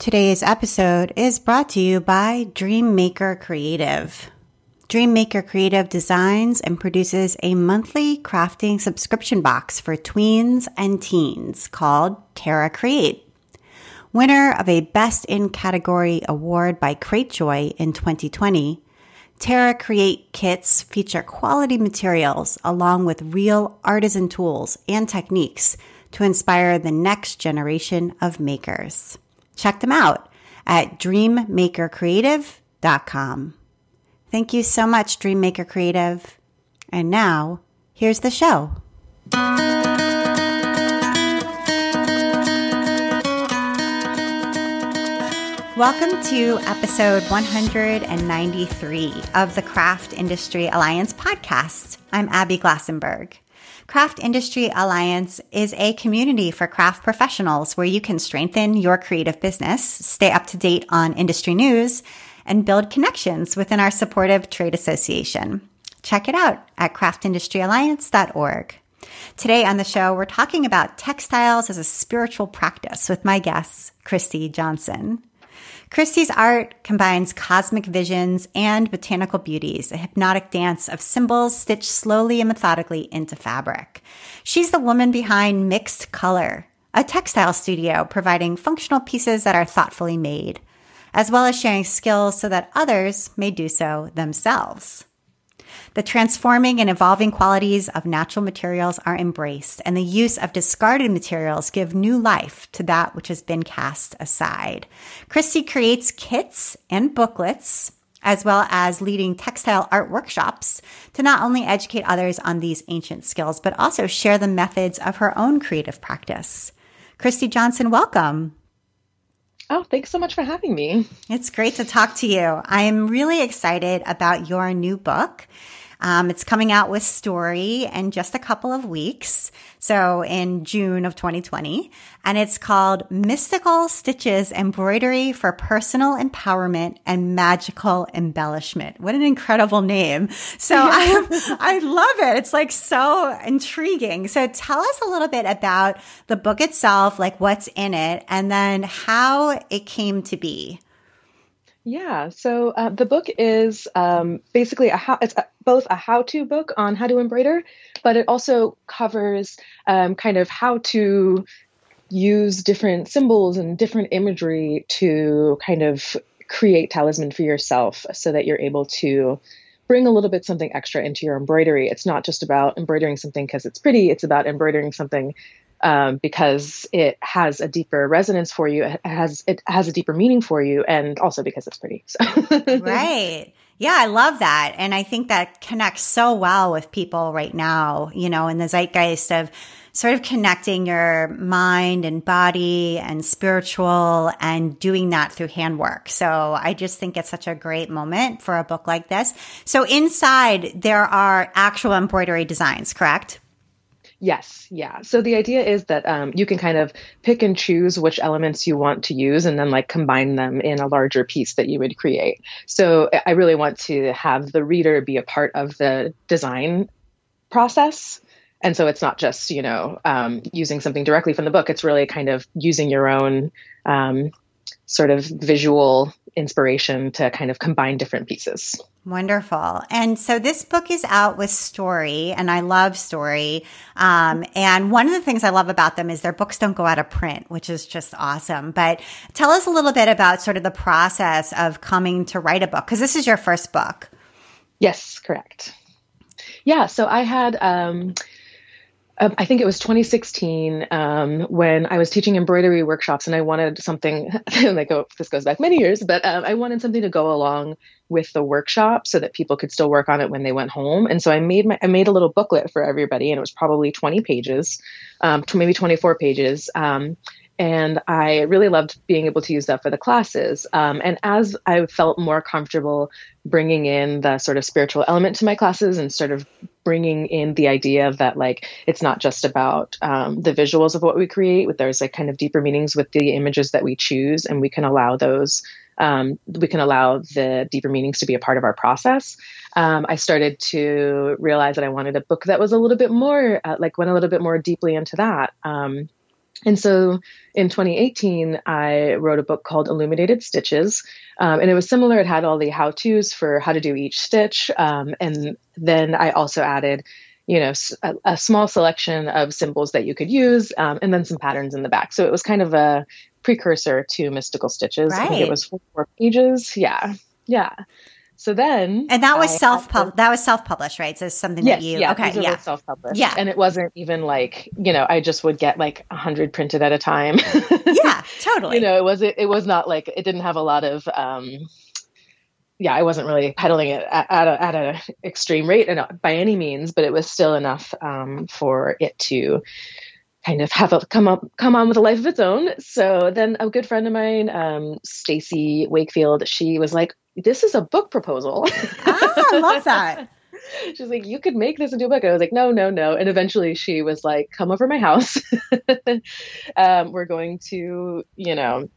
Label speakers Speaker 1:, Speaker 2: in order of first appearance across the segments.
Speaker 1: Today's episode is brought to you by Dreammaker Creative. Dreammaker Creative designs and produces a monthly crafting subscription box for tweens and teens called Terra Create. Winner of a Best in Category award by Cratejoy in 2020, Terra Create kits feature quality materials along with real artisan tools and techniques to inspire the next generation of makers. Check them out at dreammakercreative.com. Thank you so much, Dreammaker Creative. And now, here's the show. Welcome to episode 193 of the Craft Industry Alliance podcast. I'm Abby Glassenberg. Craft Industry Alliance is a community for craft professionals where you can strengthen your creative business, stay up to date on industry news, and build connections within our supportive trade association. Check it out at craftindustryalliance.org. Today on the show, we're talking about textiles as a spiritual practice with my guest, Christi Johnson. Christi's art combines cosmic visions and botanical beauties, a hypnotic dance of symbols stitched slowly and methodically into fabric. She's the woman behind Mixed Color, a textile studio providing functional pieces that are thoughtfully made, as well as sharing skills so that others may do so themselves. The transforming and evolving qualities of natural materials are embraced, and the use of discarded materials give new life to that which has been cast aside. Christi creates kits and booklets as well as leading textile art workshops to not only educate others on these ancient skills, but also share the methods of her own creative practice. Christi Johnson, welcome.
Speaker 2: Oh, thanks so much for having me.
Speaker 1: It's great to talk to you. I am really excited about your new book. Um, it's coming out with Storey in just a couple of weeks. So in June of 2020. And it's called Mystical Stitches Embroidery for Personal Empowerment and Magical Embellishment. What an incredible name. So I, I love it. It's like so intriguing. So tell us a little bit about the book itself, like what's in it, and then how it came to be.
Speaker 2: Yeah, so uh, the book is um, basically a how, it's a, both a how-to book on how to embroider, but it also covers um, kind of how to use different symbols and different imagery to kind of create talisman for yourself, so that you're able to bring a little bit something extra into your embroidery. It's not just about embroidering something because it's pretty; it's about embroidering something um, because it has a deeper resonance for you. It has it has a deeper meaning for you, and also because it's pretty. So.
Speaker 1: right. Yeah, I love that, and I think that connects so well with people right now. You know, in the zeitgeist of sort of connecting your mind and body and spiritual and doing that through handwork. So I just think it's such a great moment for a book like this. So inside there are actual embroidery designs, correct?
Speaker 2: Yes, yeah. So the idea is that um, you can kind of pick and choose which elements you want to use and then like combine them in a larger piece that you would create. So I really want to have the reader be a part of the design process. And so it's not just, you know, um, using something directly from the book. It's really kind of using your own um, sort of visual inspiration to kind of combine different pieces.
Speaker 1: Wonderful. And so this book is out with Storey, and I love Storey. Um, and one of the things I love about them is their books don't go out of print, which is just awesome. But tell us a little bit about sort of the process of coming to write a book, because this is your first book.
Speaker 2: Yes, correct. Yeah, so I had um, um, I think it was 2016 um, when I was teaching embroidery workshops, and I wanted something like oh, this goes back many years, but um, I wanted something to go along with the workshop so that people could still work on it when they went home. And so I made my I made a little booklet for everybody, and it was probably 20 pages, um, to maybe 24 pages. Um, and I really loved being able to use that for the classes. Um, and as I felt more comfortable bringing in the sort of spiritual element to my classes and sort of bringing in the idea of that, like, it's not just about um, the visuals of what we create, but there's like kind of deeper meanings with the images that we choose, and we can allow those. Um, we can allow the deeper meanings to be a part of our process. Um, I started to realize that I wanted a book that was a little bit more, uh, like, went a little bit more deeply into that. And so in 2018, I wrote a book called Illuminated Stitches. Um, and it was similar. It had all the how to's for how to do each stitch. Um, and then I also added, you know, a, a, small selection of symbols that you could use um, and then some patterns in the back. So it was kind of a precursor to Mystical Stitches.
Speaker 1: Right.
Speaker 2: I think it was four pages. Yeah. Yeah. So then,
Speaker 1: and that was self pub that was self published, right? So something
Speaker 2: yes,
Speaker 1: that you
Speaker 2: yeah,
Speaker 1: okay, yeah,
Speaker 2: self published,
Speaker 1: yeah,
Speaker 2: and it wasn't even like you know I just would get like a hundred printed at a time.
Speaker 1: yeah, totally.
Speaker 2: you know, it was it, it was not like it didn't have a lot of um, yeah, I wasn't really peddling it at, at a at a extreme rate and by any means, but it was still enough um, for it to kind of have a come up come on with a life of its own. So then a good friend of mine, um, Stacy Wakefield, she was like, "This is a book proposal."
Speaker 1: ah, I love that.
Speaker 2: She's like, "You could make this into a book." I was like, "No, no, no." And eventually, she was like, "Come over my house. um, we're going to, you know."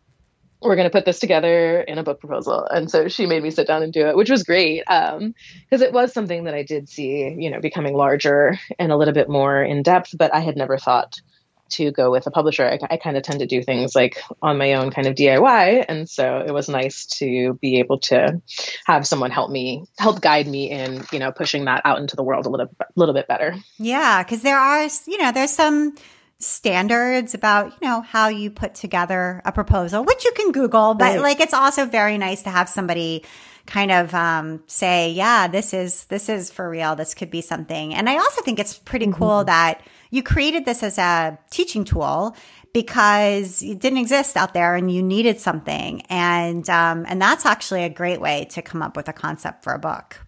Speaker 2: We're going to put this together in a book proposal. And so she made me sit down and do it, which was great. Um, cause it was something that I did see, you know, becoming larger and a little bit more in depth, but I had never thought to go with a publisher. I, I kind of tend to do things like on my own kind of DIY. And so it was nice to be able to have someone help me, help guide me in, you know, pushing that out into the world a little, little bit better.
Speaker 1: Yeah. Cause there are, you know, there's some, standards about you know how you put together a proposal which you can google but right. like it's also very nice to have somebody kind of um, say yeah this is this is for real this could be something and i also think it's pretty mm-hmm. cool that you created this as a teaching tool because it didn't exist out there and you needed something. And, um, and that's actually a great way to come up with a concept for a book.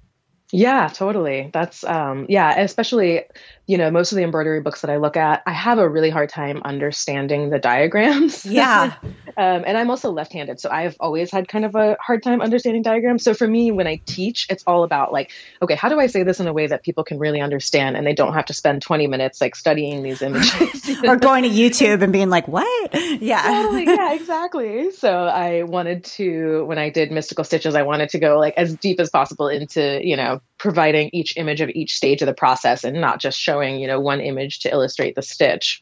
Speaker 2: Yeah, totally. That's um yeah, especially you know, most of the embroidery books that I look at, I have a really hard time understanding the diagrams.
Speaker 1: Yeah.
Speaker 2: um, and I'm also left-handed, so I've always had kind of a hard time understanding diagrams. So for me, when I teach, it's all about like, okay, how do I say this in a way that people can really understand and they don't have to spend 20 minutes like studying these images
Speaker 1: or going to YouTube and being like, what? Yeah.
Speaker 2: Totally. Yeah, exactly. So I wanted to, when I did mystical stitches, I wanted to go like as deep as possible into, you know, providing each image of each stage of the process and not just showing, you know, one image to illustrate the stitch.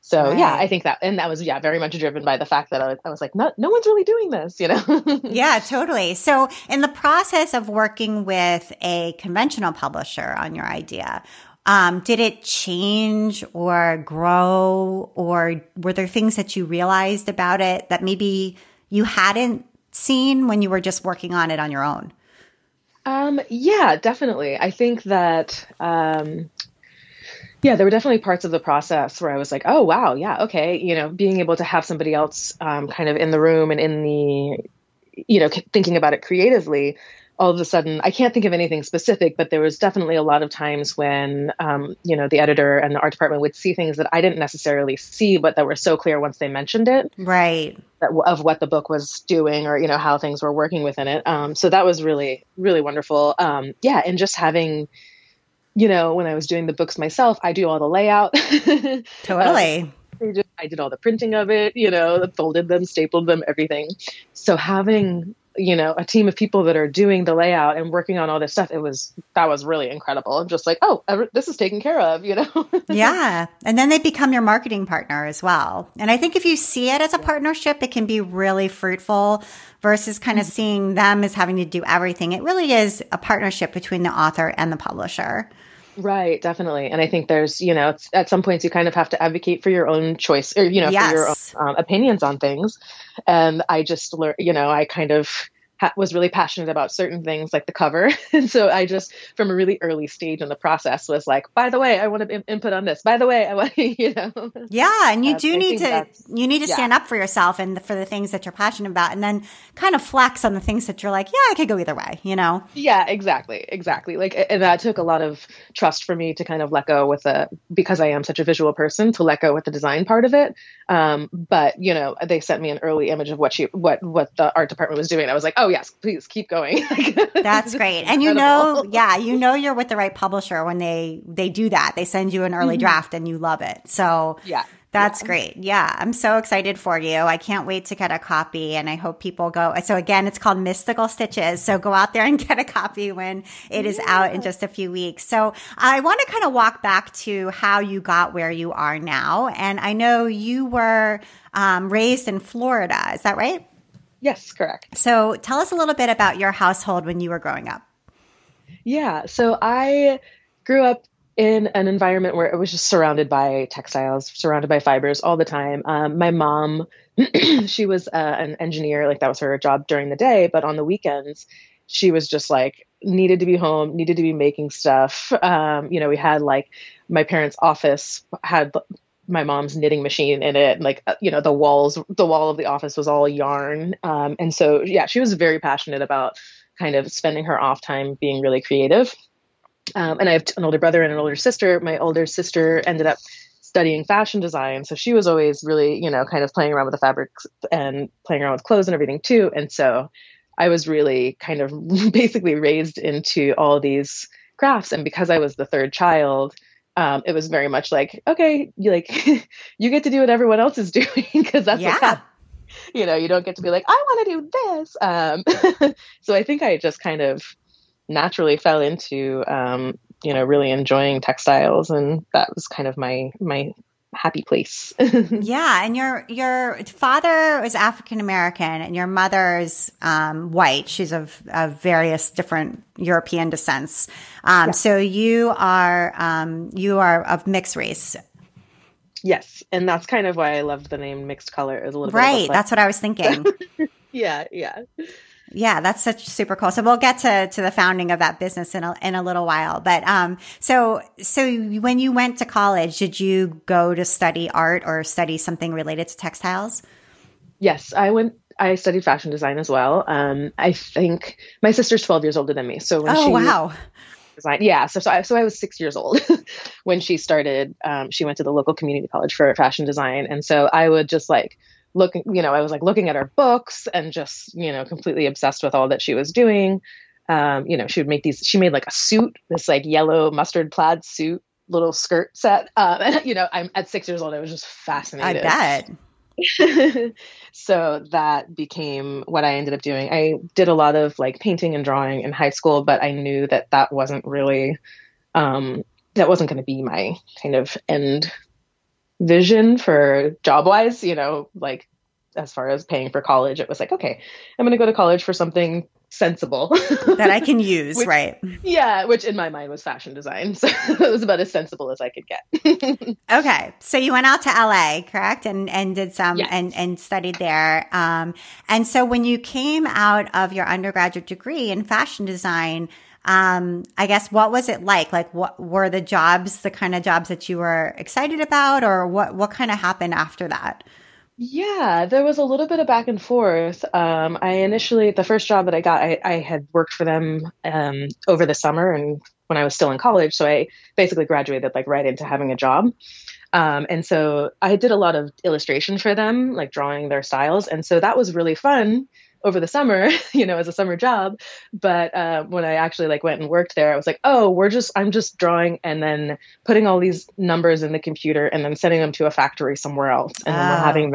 Speaker 2: So right. yeah, I think that, and that was yeah very much driven by the fact that I was, I was like, no, no one's really doing this, you know.
Speaker 1: yeah, totally. So in the process of working with a conventional publisher on your idea, um, did it change or grow, or were there things that you realized about it that maybe you hadn't seen when you were just working on it on your own?
Speaker 2: Um, yeah, definitely. I think that, um, yeah, there were definitely parts of the process where I was like, oh, wow, yeah, okay. You know, being able to have somebody else um, kind of in the room and in the, you know, thinking about it creatively all of a sudden i can't think of anything specific but there was definitely a lot of times when um, you know the editor and the art department would see things that i didn't necessarily see but that were so clear once they mentioned it
Speaker 1: right
Speaker 2: that, of what the book was doing or you know how things were working within it. Um, so that was really really wonderful. Um, yeah and just having you know when i was doing the books myself i do all the layout.
Speaker 1: Totally.
Speaker 2: I did all the printing of it, you know, folded them, stapled them, everything. So having you know a team of people that are doing the layout and working on all this stuff it was that was really incredible. I'm just like oh this is taken care of you know?
Speaker 1: Yeah. And then they become your marketing partner as well. And i think if you see it as a partnership it can be really fruitful versus kind of mm-hmm. seeing them as having to do everything. It really is a partnership between the author and the publisher
Speaker 2: Right, definitely. And I think there's, you know, at some points you kind of have to advocate for your own choice or, you know, yes. for your own um, opinions on things. And I just learned, you know, I kind of ha- was really passionate about certain things like the cover. and so I just, from a really early stage in the process, was like, by the way, I want to input on this. By the way, I want, to, you know.
Speaker 1: Yeah, and you uh, do need to you need to yeah. stand up for yourself and for the things that you're passionate about, and then kind of flex on the things that you're like, yeah, I could go either way, you know.
Speaker 2: Yeah, exactly, exactly. Like, and that took a lot of trust for me to kind of let go with the because I am such a visual person to let go with the design part of it. Um, but you know, they sent me an early image of what she what what the art department was doing. I was like, oh yes, please keep going.
Speaker 1: That's great. And you know, yeah, you know you're with the right publisher when they they do that. They send you an early mm-hmm. draft and you love it. So
Speaker 2: yeah.
Speaker 1: That's yeah. great. Yeah, I'm so excited for you. I can't wait to get a copy and I hope people go. So again, it's called Mystical Stitches. So go out there and get a copy when it is yeah. out in just a few weeks. So I want to kind of walk back to how you got where you are now. And I know you were um, raised in Florida. Is that right?
Speaker 2: Yes, correct.
Speaker 1: So tell us a little bit about your household when you were growing up.
Speaker 2: Yeah, so I grew up in an environment where it was just surrounded by textiles, surrounded by fibers all the time. Um, my mom, she was uh, an engineer, like that was her job during the day, but on the weekends, she was just like needed to be home, needed to be making stuff. Um, you know, we had like my parents' office had my mom's knitting machine in it, and like uh, you know the walls, the wall of the office was all yarn, um, and so yeah, she was very passionate about kind of spending her off time being really creative. Um, and I have an older brother and an older sister. My older sister ended up studying fashion design, so she was always really, you know, kind of playing around with the fabrics and playing around with clothes and everything too. And so I was really kind of basically raised into all these crafts. And because I was the third child, um, it was very much like, okay, you like you get to do what everyone else is doing because that's yeah. what you know, you don't get to be like, I want to do this. Um, so I think I just kind of naturally fell into um, you know really enjoying textiles and that was kind of my my happy place.
Speaker 1: Yeah and your your father is african american and your mother's um, white. She's of, of various different european descents. Um, yeah. so you are um, you are of mixed race.
Speaker 2: Yes and that's kind of why i loved the name mixed color is a little bit.
Speaker 1: right that's what i was thinking.
Speaker 2: Yeah yeah
Speaker 1: yeah, that's such super cool. So we'll get to, to the founding of that business in a, in a little while. But, um, so, so when you went to college, did you go to study art or study something related to textiles?
Speaker 2: Yes, I went, I studied fashion design as well. Um, I think my sister's 12 years older than me. So when
Speaker 1: oh,
Speaker 2: she,
Speaker 1: wow.
Speaker 2: Design, yeah. So, so I, so I was six years old when she started, um, she went to the local community college for fashion design. And so I would just like, looking, you know, I was like looking at her books and just, you know, completely obsessed with all that she was doing. Um, you know, she would make these, she made like a suit, this like yellow mustard plaid suit, little skirt set. Um, and, you know, I'm at six years old, I was just fascinated.
Speaker 1: I
Speaker 2: bet. so that became what I ended up doing. I did a lot of like painting and drawing in high school, but I knew that that wasn't really, um, that wasn't going to be my kind of end vision for job wise, you know, like as far as paying for college, it was like, okay, I'm going to go to college for something sensible
Speaker 1: that I can use,
Speaker 2: which,
Speaker 1: right?
Speaker 2: Yeah, which in my mind was fashion design. So it was about as sensible as I could get.
Speaker 1: okay. So you went out to LA, correct? And and did some yes. and and studied there. Um and so when you came out of your undergraduate degree in fashion design, um, I guess what was it like? Like, what were the jobs, the kind of jobs that you were excited about, or what what kind of happened after that?
Speaker 2: Yeah, there was a little bit of back and forth. Um, I initially, the first job that I got, I, I had worked for them um, over the summer and when I was still in college. So I basically graduated like right into having a job. Um, and so I did a lot of illustration for them, like drawing their styles. And so that was really fun over the summer, you know, as a summer job. But uh, when I actually like went and worked there, I was like, oh, we're just I'm just drawing and then putting all these numbers in the computer and then sending them to a factory somewhere else, and then we're ah. having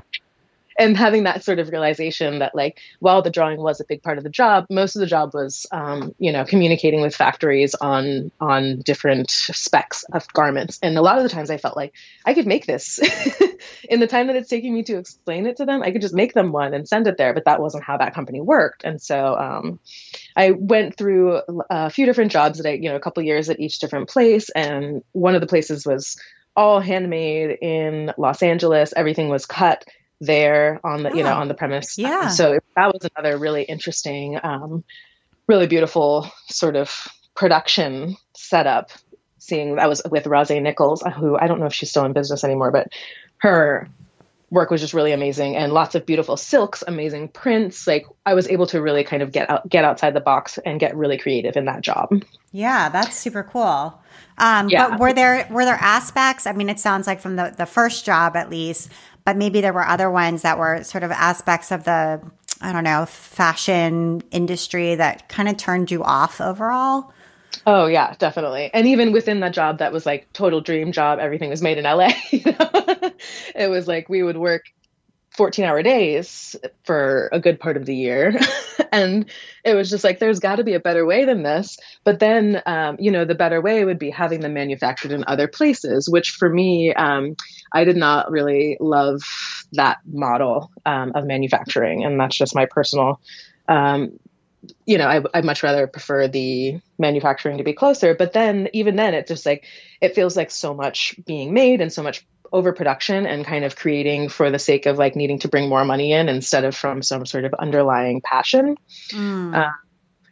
Speaker 2: and having that sort of realization that like while the drawing was a big part of the job most of the job was um, you know communicating with factories on on different specs of garments. And a lot of the times i felt like i could make this. In the time that it's taking me to explain it to them i could just make them one and send it there but that wasn't how that company worked. And so um, i went through a few different jobs that i you know a couple years at each different place and one of the places was all handmade in Los Angeles. Everything was cut there on the, you know, on the premise.
Speaker 1: Yeah.
Speaker 2: So that was another really interesting, um, really beautiful sort of production setup. Seeing that was with Rose Nichols, who I don't know if she's still in business anymore, but her work was just really amazing and lots of beautiful silks, amazing prints. Like I was able to really kind of get out, get outside the box and get really creative in that job.
Speaker 1: Yeah, that's super cool. Um, yeah. But were there were there aspects? I mean, it sounds like from the the first job at least but maybe there were other ones that were sort of aspects of the I don't know fashion industry that kind of turned you off overall.
Speaker 2: Oh yeah, definitely. And even within that job that was like total dream job, everything was made in LA. You know? it was like we would work 14 hour days for a good part of the year. and it was just like, there's got to be a better way than this. But then, um, you know, the better way would be having them manufactured in other places, which for me, um, I did not really love that model um, of manufacturing. And that's just my personal. Um, you know, I, I'd much rather prefer the manufacturing to be closer. But then, even then, it just like, it feels like so much being made and so much overproduction and kind of creating for the sake of like needing to bring more money in instead of from some sort of underlying passion. Mm. Uh,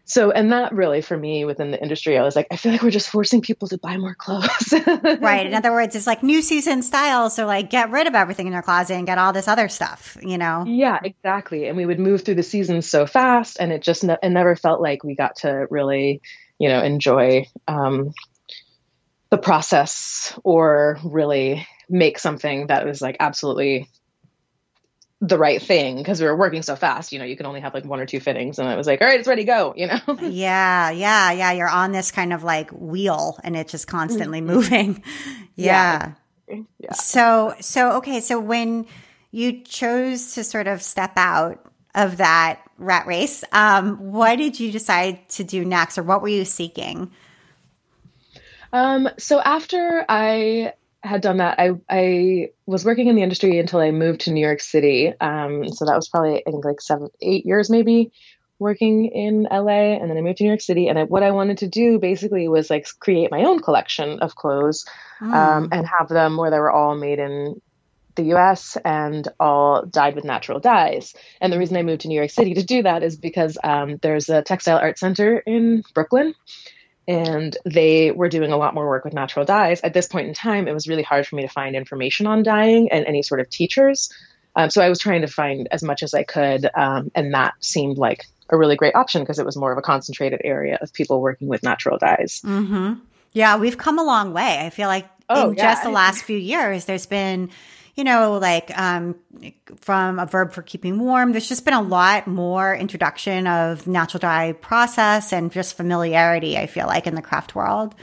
Speaker 2: so, and that really for me within the industry, I was like, I feel like we're just forcing people to buy more clothes.
Speaker 1: right. In other words, it's like new season style. So, like, get rid of everything in your closet and get all this other stuff, you know?
Speaker 2: Yeah, exactly. And we would move through the seasons so fast, and it just ne- it never felt like we got to really, you know, enjoy um, the process or really make something that was like absolutely the right thing because we were working so fast you know you can only have like one or two fittings and it was like all right it's ready go you know?
Speaker 1: Yeah yeah yeah you're on this kind of like wheel and it's just constantly mm-hmm. moving. Yeah. yeah. Yeah. So so okay so when you chose to sort of step out of that rat race um what did you decide to do next or what were you seeking?
Speaker 2: Um so after i had done that, I I was working in the industry until I moved to New York City. Um, so that was probably I think like seven, eight years maybe working in LA, and then I moved to New York City. And I, what I wanted to do basically was like create my own collection of clothes mm. um, and have them where they were all made in the US and all dyed with natural dyes. And the reason I moved to New York City to do that is because um, there's a textile art center in Brooklyn and they were doing a lot more work with natural dyes. At this point in time, it was really hard for me to find information on dyeing and any sort of teachers. Um, so I was trying to find as much as I could, um, and that seemed like a really great option because it was more of a concentrated area of people working with natural dyes.
Speaker 1: Mm-hmm. Yeah, we've come a long way. I feel like oh, in yeah. just the last few years, there's been you know, like um, from a verb for keeping warm. There's just been a lot more introduction of natural dye process and just familiarity, I feel like, in the craft world.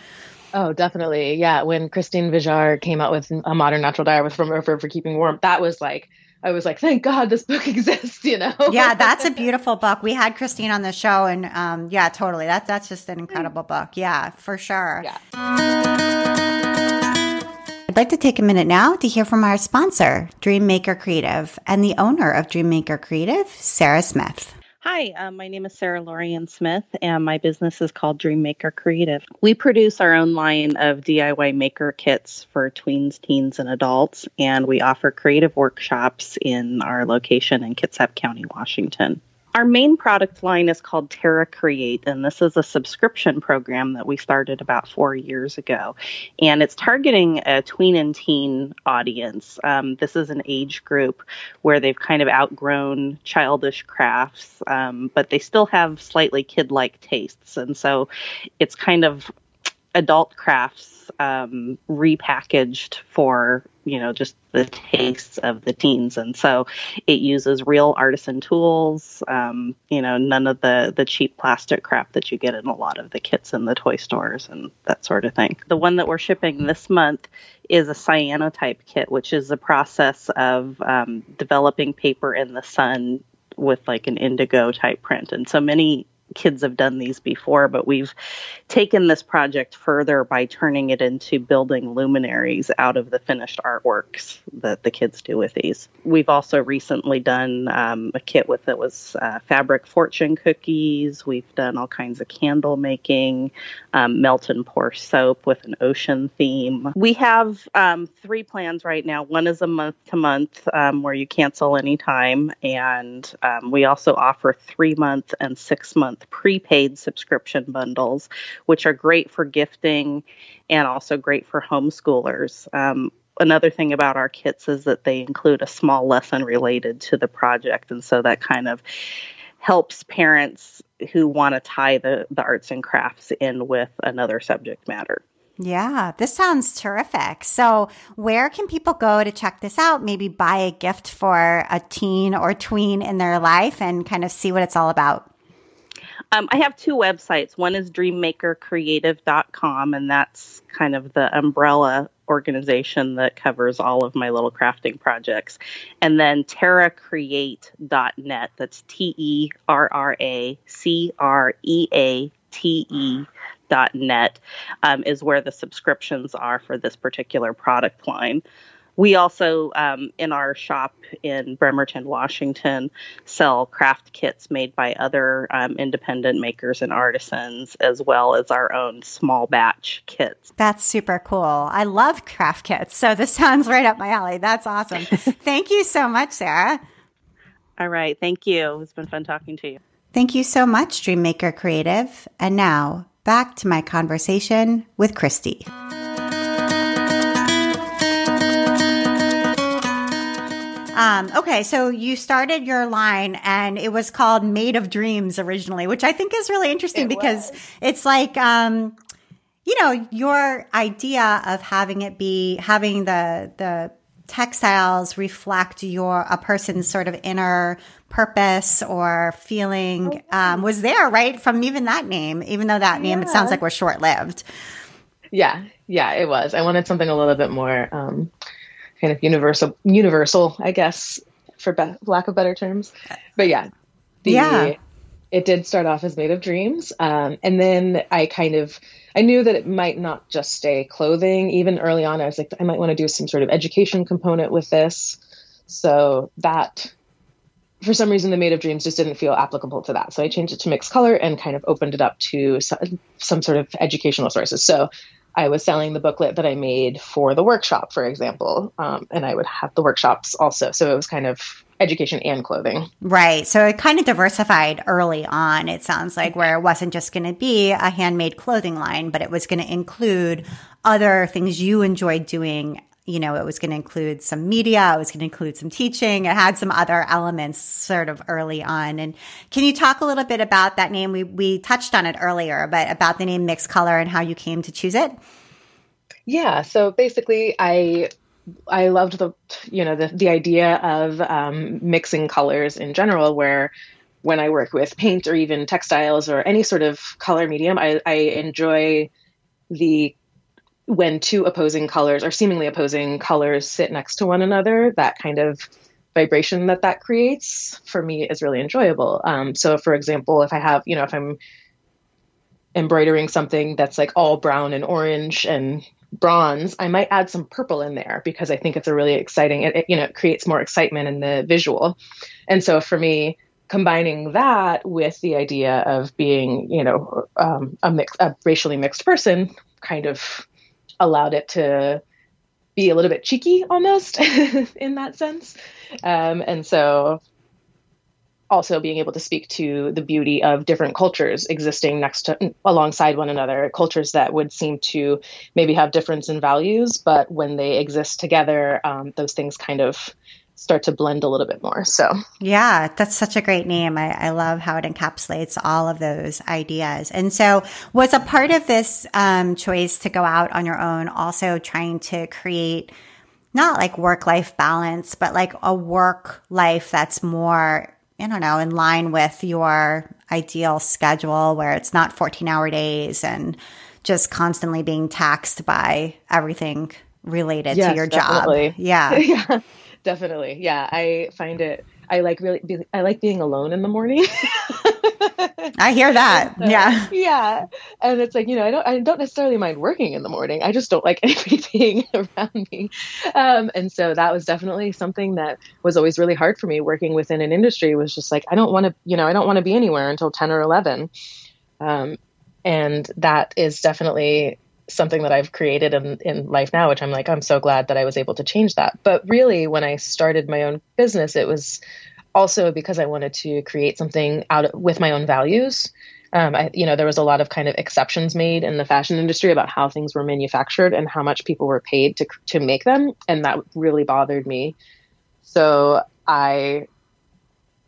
Speaker 2: Oh, definitely. Yeah. When Kristine Vejar came out with a modern natural dye with from a verb for keeping warm, that was like, I was like, thank God this book exists, you know?
Speaker 1: yeah, that's a beautiful book. We had Christine on the show and um, yeah, totally. That, that's just an incredible book. Yeah, for sure. Yeah. I'd like to take a minute now to hear from our sponsor, Dreammaker Creative, and the owner of Dreammaker Creative, Sarah Smith.
Speaker 3: Hi, um, my name is Sarah Lorian Smith, and my business is called Dreammaker Creative. We produce our own line of DIY maker kits for tweens, teens, and adults, and we offer creative workshops in our location in Kitsap County, Washington. Our main product line is called Terra Create, and this is a subscription program that we started about four years ago. And it's targeting a tween and teen audience. Um, this is an age group where they've kind of outgrown childish crafts, um, but they still have slightly kid like tastes. And so it's kind of adult crafts um, repackaged for you know just the tastes of the teens. And so it uses real artisan tools um, you know none of the the cheap plastic crap that you get in a lot of the kits in the toy stores and that sort of thing. The one that we're shipping this month is a cyanotype kit which is the process of um, developing paper in the sun with like an indigo type print. And so many kids have done these before, but we've taken this project further by turning it into building luminaries out of the finished artworks that the kids do with these. We've also recently done um, a kit with it was uh, fabric fortune cookies. We've done all kinds of candle making, um, melt and pour soap with an ocean theme. We have um, three plans right now. One is a month to month um, where you cancel anytime, and um, we also offer three month and six month prepaid subscription bundles, which are great for gifting and also great for homeschoolers. Um, another thing about our kits is that they include a small lesson related to the project. And so that kind of helps parents who want to tie the, the arts and crafts in with another subject matter.
Speaker 1: Yeah, this sounds terrific. So, where can people go to check this out? Maybe buy a gift for a teen or tween in their life and kind of see what it's all about.
Speaker 3: Um, I have two websites. One is dreammakercreative.com, and that's kind of the umbrella organization that covers all of my little crafting projects. And then terracreate.net. That's T E R R A C R E A T E dot net um, is where the subscriptions are for this particular product line. We also, um, in our shop in Bremerton, Washington, sell craft kits made by other um, independent makers and artisans, as well as our own small batch kits.
Speaker 1: That's super cool. I love craft kits. So this sounds right up my alley. That's awesome. Thank you so much, Sarah.
Speaker 3: All right. Thank you. It's been fun talking to you.
Speaker 1: Thank you so much, Dreammaker Creative. And now back to my conversation with Christi. Um, okay, so you started your line and it was called Made of Dreams originally, which I think is really interesting it because was. it's like, um, you know, your idea of having it be having the the textiles reflect your a person's sort of inner purpose or feeling um, was there right from even that name, even though that name yeah. it sounds like was short lived.
Speaker 2: Yeah, yeah, it was. I wanted something a little bit more. Um, kind of universal, universal, I guess, for be- lack of better terms. But yeah,
Speaker 1: the, yeah,
Speaker 2: it did start off as made of dreams, um, and then I kind of I knew that it might not just stay clothing. Even early on, I was like, I might want to do some sort of education component with this. So that, for some reason, the Made of Dreams just didn't feel applicable to that. So I changed it to mixed color and kind of opened it up to some, some sort of educational sources. So I was selling the booklet that I made for the workshop, for example, um, and I would have the workshops also. So it was kind of education and clothing.
Speaker 1: Right. So it kind of diversified early on, it sounds like, where it wasn't just going to be a handmade clothing line, but it was going to include other things you enjoyed doing. You know, it was going to include some media, it was going to include some teaching, it had some other elements sort of early on. And can you talk a little bit about that name? We, we touched on it earlier, but about the name Mixed Color and how you came to choose it?
Speaker 2: Yeah, so basically, I I loved the you know the the idea of um, mixing colors in general, where when I work with paint or even textiles or any sort of color medium, I, I enjoy the when two opposing colors or seemingly opposing colors sit next to one another. That kind of vibration that that creates for me is really enjoyable. Um, so, for example, if I have you know if I'm embroidering something that's like all brown and orange and bronze, I might add some purple in there because I think it's a really exciting, it, it, you know, it creates more excitement in the visual. And so for me, combining that with the idea of being, you know, um, a mix, a racially mixed person kind of allowed it to be a little bit cheeky almost in that sense. Um, and so also being able to speak to the beauty of different cultures existing next to alongside one another cultures that would seem to maybe have difference in values but when they exist together um, those things kind of start to blend a little bit more so
Speaker 1: yeah that's such a great name I, I love how it encapsulates all of those ideas and so was a part of this um, choice to go out on your own also trying to create not like work life balance, but like a work life that's more I don't know, in line with your ideal schedule where it's not 14 hour days and just constantly being taxed by everything related yes, to your
Speaker 2: definitely.
Speaker 1: job. Yeah.
Speaker 2: yeah. Definitely. Yeah. I find it I like really be, I like being alone in the morning.
Speaker 1: I hear that. So, yeah.
Speaker 2: Yeah. And it's like, you know, I don't I don't necessarily mind working in the morning. I just don't like anybody being around me. Um, and so that was definitely something that was always really hard for me working within an industry was just like I don't want to, you know, I don't want to be anywhere until 10 or 11. Um, and that is definitely something that I've created in, in life now, which I'm like, I'm so glad that I was able to change that. But really, when I started my own business, it was also because I wanted to create something out of, with my own values. Um, I, you know, there was a lot of kind of exceptions made in the fashion industry about how things were manufactured and how much people were paid to to make them, and that really bothered me. So I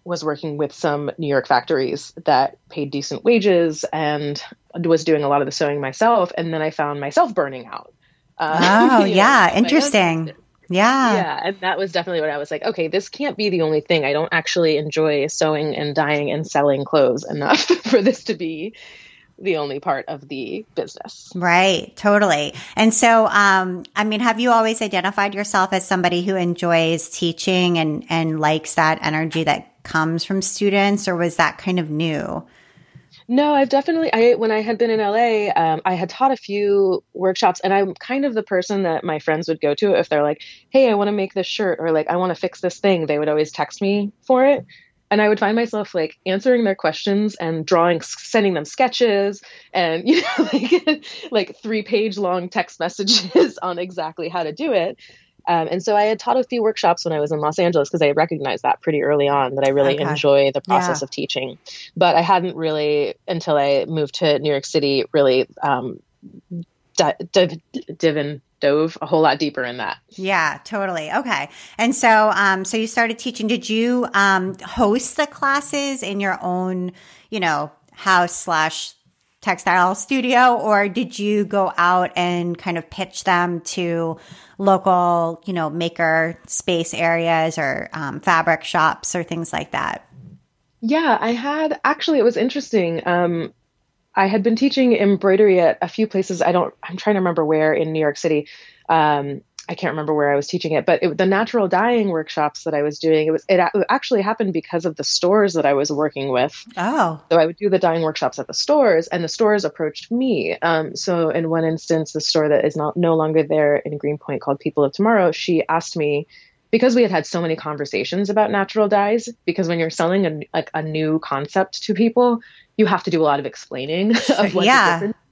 Speaker 2: was working with some New York factories that paid decent wages and was doing a lot of the sewing myself. And then I found myself burning out.
Speaker 1: Uh, oh, yeah. Interesting. Yeah.
Speaker 2: Yeah. And that was definitely what I was like, okay, this can't be the only thing. I don't actually enjoy sewing and dyeing and selling clothes enough for this to be the only part of the business.
Speaker 1: Right, totally. And so, um, I mean, have you always identified yourself as somebody who enjoys teaching and, and likes that energy that comes from students, or was that kind of new?
Speaker 2: No, I've definitely. I when I had been in LA, um, I had taught a few workshops, and I'm kind of the person that my friends would go to if they're like, "Hey, I want to make this shirt," or like, "I want to fix this thing." They would always text me for it, and I would find myself like answering their questions and drawing, sending them sketches, and you know, like like three page long text messages on exactly how to do it. Um, and so I had taught a few workshops when I was in Los Angeles because I recognized that pretty early on that I really
Speaker 1: Okay.
Speaker 2: enjoy the process
Speaker 1: Yeah.
Speaker 2: of teaching. But I hadn't really, until I moved to New York City, really um, di- div- div and dove a whole lot deeper in that.
Speaker 1: Yeah, totally. Okay. And so, um, so you started teaching. Did you, um, host the classes in your own, you know, house slash textile studio, or did you go out and kind of pitch them to local, you know, maker space areas or, um, fabric shops or things like that?
Speaker 2: Yeah, I had actually, it was interesting. Um, I had been teaching embroidery at a few places. I don't, I'm trying to remember where in New York City. Um, I can't remember where I was teaching it, but it, the natural dyeing workshops that I was doing, it was, it, it actually happened because of the stores that I was working with.
Speaker 1: Oh,
Speaker 2: So I would do the dyeing workshops at the stores, and the stores approached me. Um, so in one instance, the store that is not no longer there in Greenpoint called People of Tomorrow, she asked me because we had had so many conversations about natural dyes. Because when you're selling a like a new concept to people, you have to do a lot of explaining of what
Speaker 1: Yeah.
Speaker 2: the difference.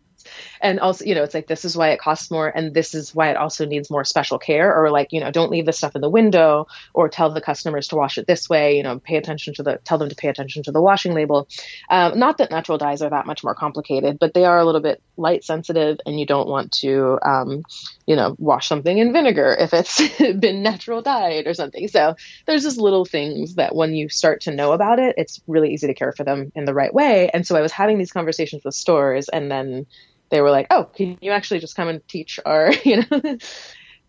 Speaker 2: And also, you know, it's like this is why it costs more, and this is why it also needs more special care. Or like, you know, don't leave the stuff in the window, or tell the customers to wash it this way. You know, pay attention to the tell them to pay attention to the washing label. Um, not that natural dyes are that much more complicated, but they are a little bit light sensitive, and you don't want to, um, you know, wash something in vinegar if it's been natural dyed or something. So there's just little things that when you start to know about it, it's really easy to care for them in the right way. And so I was having these conversations with stores, and then they were like, "Oh, can you actually just come and teach our, you know,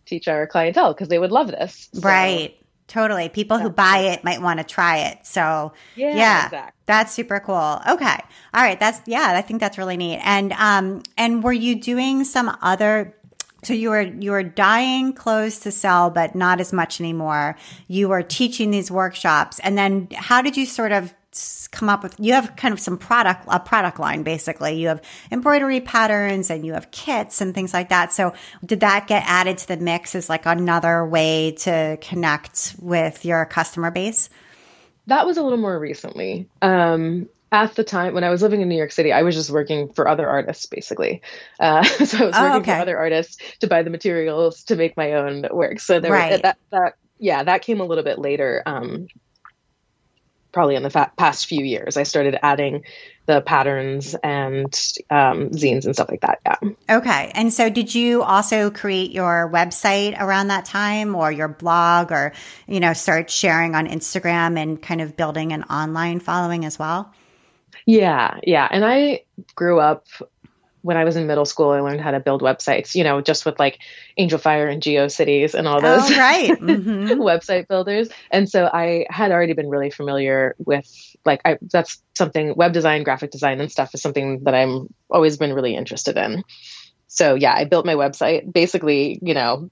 Speaker 2: teach our clientele because they would love this." So,
Speaker 1: right. Totally. People who buy it might want to try it. So,
Speaker 2: Yeah.
Speaker 1: Yeah.
Speaker 2: Exactly.
Speaker 1: That's super cool. Okay. All right. That's yeah, I think that's really neat. And um and were you doing some other so you were you were dyeing clothes to sell but not as much anymore. You were teaching these workshops and then how did you sort of come up with you have kind of some product a product line basically. You have embroidery patterns and you have kits and things like that. So did that get added to the mix as like another way to connect with your customer base?
Speaker 2: That was a little more recently. Um, at the time when I was living in New York City, I was just working for other artists, basically. Uh, so I was
Speaker 1: Oh,
Speaker 2: working
Speaker 1: okay.
Speaker 2: for other artists to buy the materials to make my own work. So there,
Speaker 1: Right.
Speaker 2: that, that, yeah, that came a little bit later. Um, probably in the fa- past few years, I started adding the patterns and um, zines and stuff like that. Yeah.
Speaker 1: Okay. And so did you also create your website around that time or your blog or, you know, start sharing on Instagram and kind of building an online following as well?
Speaker 2: Yeah, yeah. And I grew up when I was in middle school, I learned how to build websites, you know, just with like Angelfire and GeoCities and all those
Speaker 1: Oh, right. hmm
Speaker 2: website builders. And so I had already been really familiar with like I that's something web design, graphic design and stuff is something that I'm always been really interested in. So yeah, I built my website basically, you know,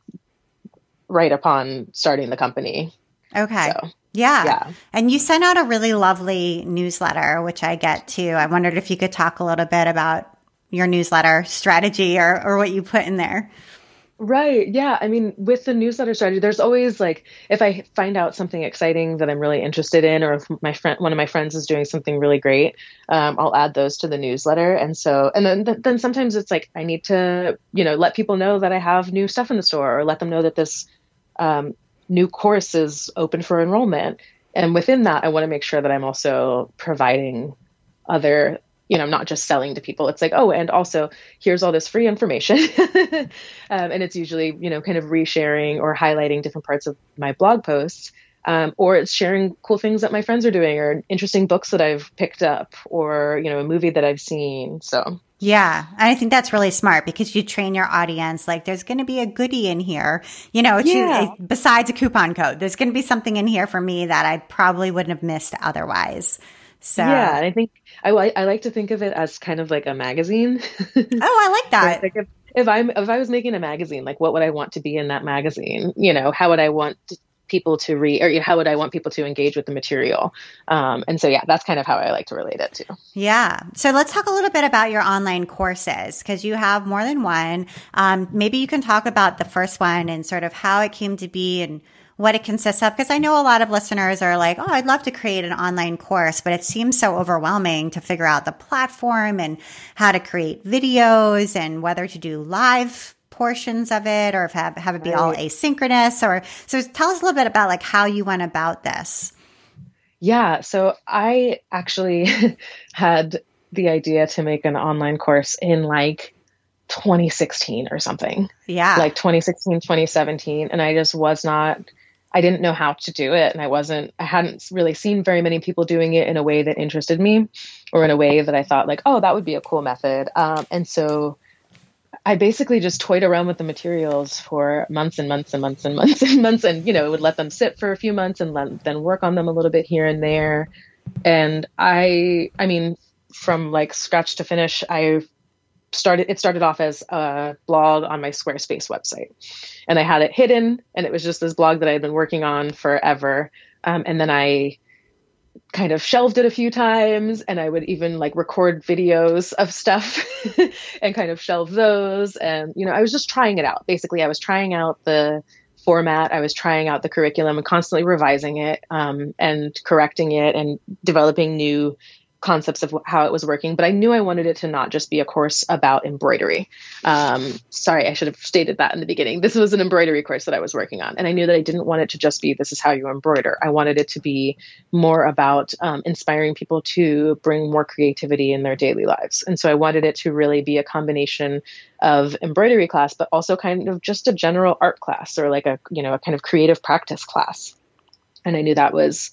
Speaker 2: right upon starting the company.
Speaker 1: Okay.
Speaker 2: So
Speaker 1: Yeah.
Speaker 2: yeah.
Speaker 1: And you sent out a really lovely newsletter, which I get to. I wondered if you could talk a little bit about your newsletter strategy or, or what you put in there.
Speaker 2: Right. Yeah. I mean, with the newsletter strategy, there's always like if I find out something exciting that I'm really interested in, or if my friend, one of my friends is doing something really great, um, I'll add those to the newsletter. And so, and then th- then sometimes it's like I need to, you know, let people know that I have new stuff in the store, or let them know that this um, new course is open for enrollment. And within that, I want to make sure that I'm also providing other you know, I'm not just selling to people. It's like, oh, and also here's all this free information. um, and it's usually, you know, kind of resharing or highlighting different parts of my blog posts um, or it's sharing cool things that my friends are doing or interesting books that I've picked up or, you know, a movie that I've seen. So
Speaker 1: yeah. And I think that's really smart because you train your audience like there's going to be a goodie in here, you know, yeah. besides a coupon code. There's going to be something in here for me that I probably wouldn't have missed otherwise. So
Speaker 2: yeah, I think I, I like to think of it as kind of like a magazine.
Speaker 1: oh, I like that.
Speaker 2: like if, if I'm if I was making a magazine, like what would I want to be in that magazine? You know, how would I want people to read or how would I want people to engage with the material? Um, and so, yeah, that's kind of how I like to relate it to.
Speaker 1: Yeah. So let's talk a little bit about your online courses because you have more than one. Um, maybe you can talk about the first one and sort of how it came to be and what it consists of because I know a lot of listeners are like, "Oh, I'd love to create an online course, but it seems so overwhelming to figure out the platform and how to create videos and whether to do live portions of it or have, have it be right. all asynchronous or so tell us a little bit about like how you went about this.
Speaker 2: Yeah so i actually had the idea to make an online course in like 2016 or something.
Speaker 1: Yeah.
Speaker 2: Like 2016 2017 and i just was not I didn't know how to do it and I wasn't I hadn't really seen very many people doing it in a way that interested me or in a way that I thought like oh that would be a cool method um, and so I basically just toyed around with the materials for months and months and months and months and months, and you know, it would let them sit for a few months and let, then work on them a little bit here and there. And I, I mean, from like scratch to finish, I started. It started off as a blog on my Squarespace website, and I had it hidden, and it was just this blog that I had been working on forever. Um, and then I kind of shelved it a few times and I would even like record videos of stuff and kind of shelve those. And, you know, I was just trying it out. Basically, I was trying out the format. I was trying out the curriculum and constantly revising it um, and correcting it and developing new concepts of how it was working, but I knew I wanted it to not just be a course about embroidery. Um, sorry, I should have stated that in the beginning. This was an embroidery course that I was working on, and I knew that I didn't want it to just be this is how you embroider. I wanted it to be more about um, inspiring people to bring more creativity in their daily lives. And so I wanted it to really be a combination of embroidery class, but also kind of just a general art class or like a you know a kind of creative practice class. And I knew that was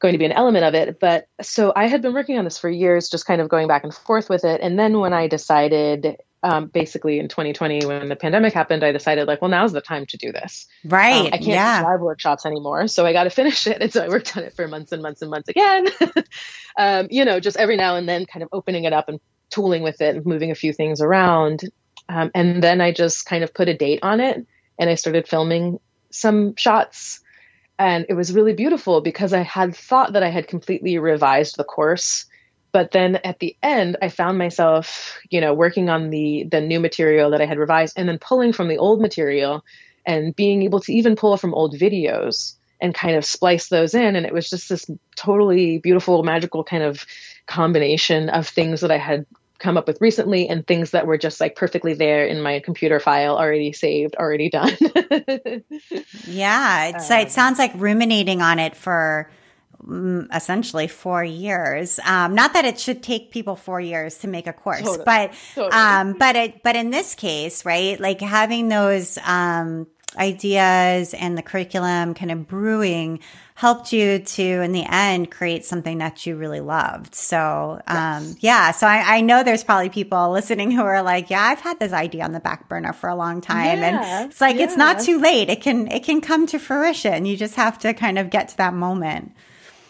Speaker 2: going to be an element of it. But so I had been working on this for years, just kind of going back and forth with it. And then when I decided, um, basically in 2020, when the pandemic happened, I decided like, well, now's the time to do this.
Speaker 1: Right. Um,
Speaker 2: I can't
Speaker 1: yeah.
Speaker 2: do live workshops anymore. So I got to finish it. And so I worked on it for months and months and months again. um, you know, just every now and then kind of opening it up and tooling with it and moving a few things around. Um, and then I just kind of put a date on it and I started filming some shots and it was really beautiful because I had thought that I had completely revised the course. But then at the end, I found myself, you know, working on the the new material that I had revised and then pulling from the old material and being able to even pull from old videos and kind of splice those in. And it was just this totally beautiful, magical kind of combination of things that I had come up with recently and things that were just like perfectly there in my computer file already saved already done.
Speaker 1: Yeah it's um, it sounds like ruminating on it for mm, essentially four years. Um, not that it should take people four years to make a course totally, but totally. um but it but in this case right like having those um ideas and the curriculum kind of brewing helped you to, in the end, create something that you really loved. So, um, yes. yeah. So I, I, know there's probably people listening who are like, yeah, I've had this idea on the back burner for a long time. Yeah. And it's like, yeah. it's not too late. It can, it can come to fruition. You just have to kind of get to that moment.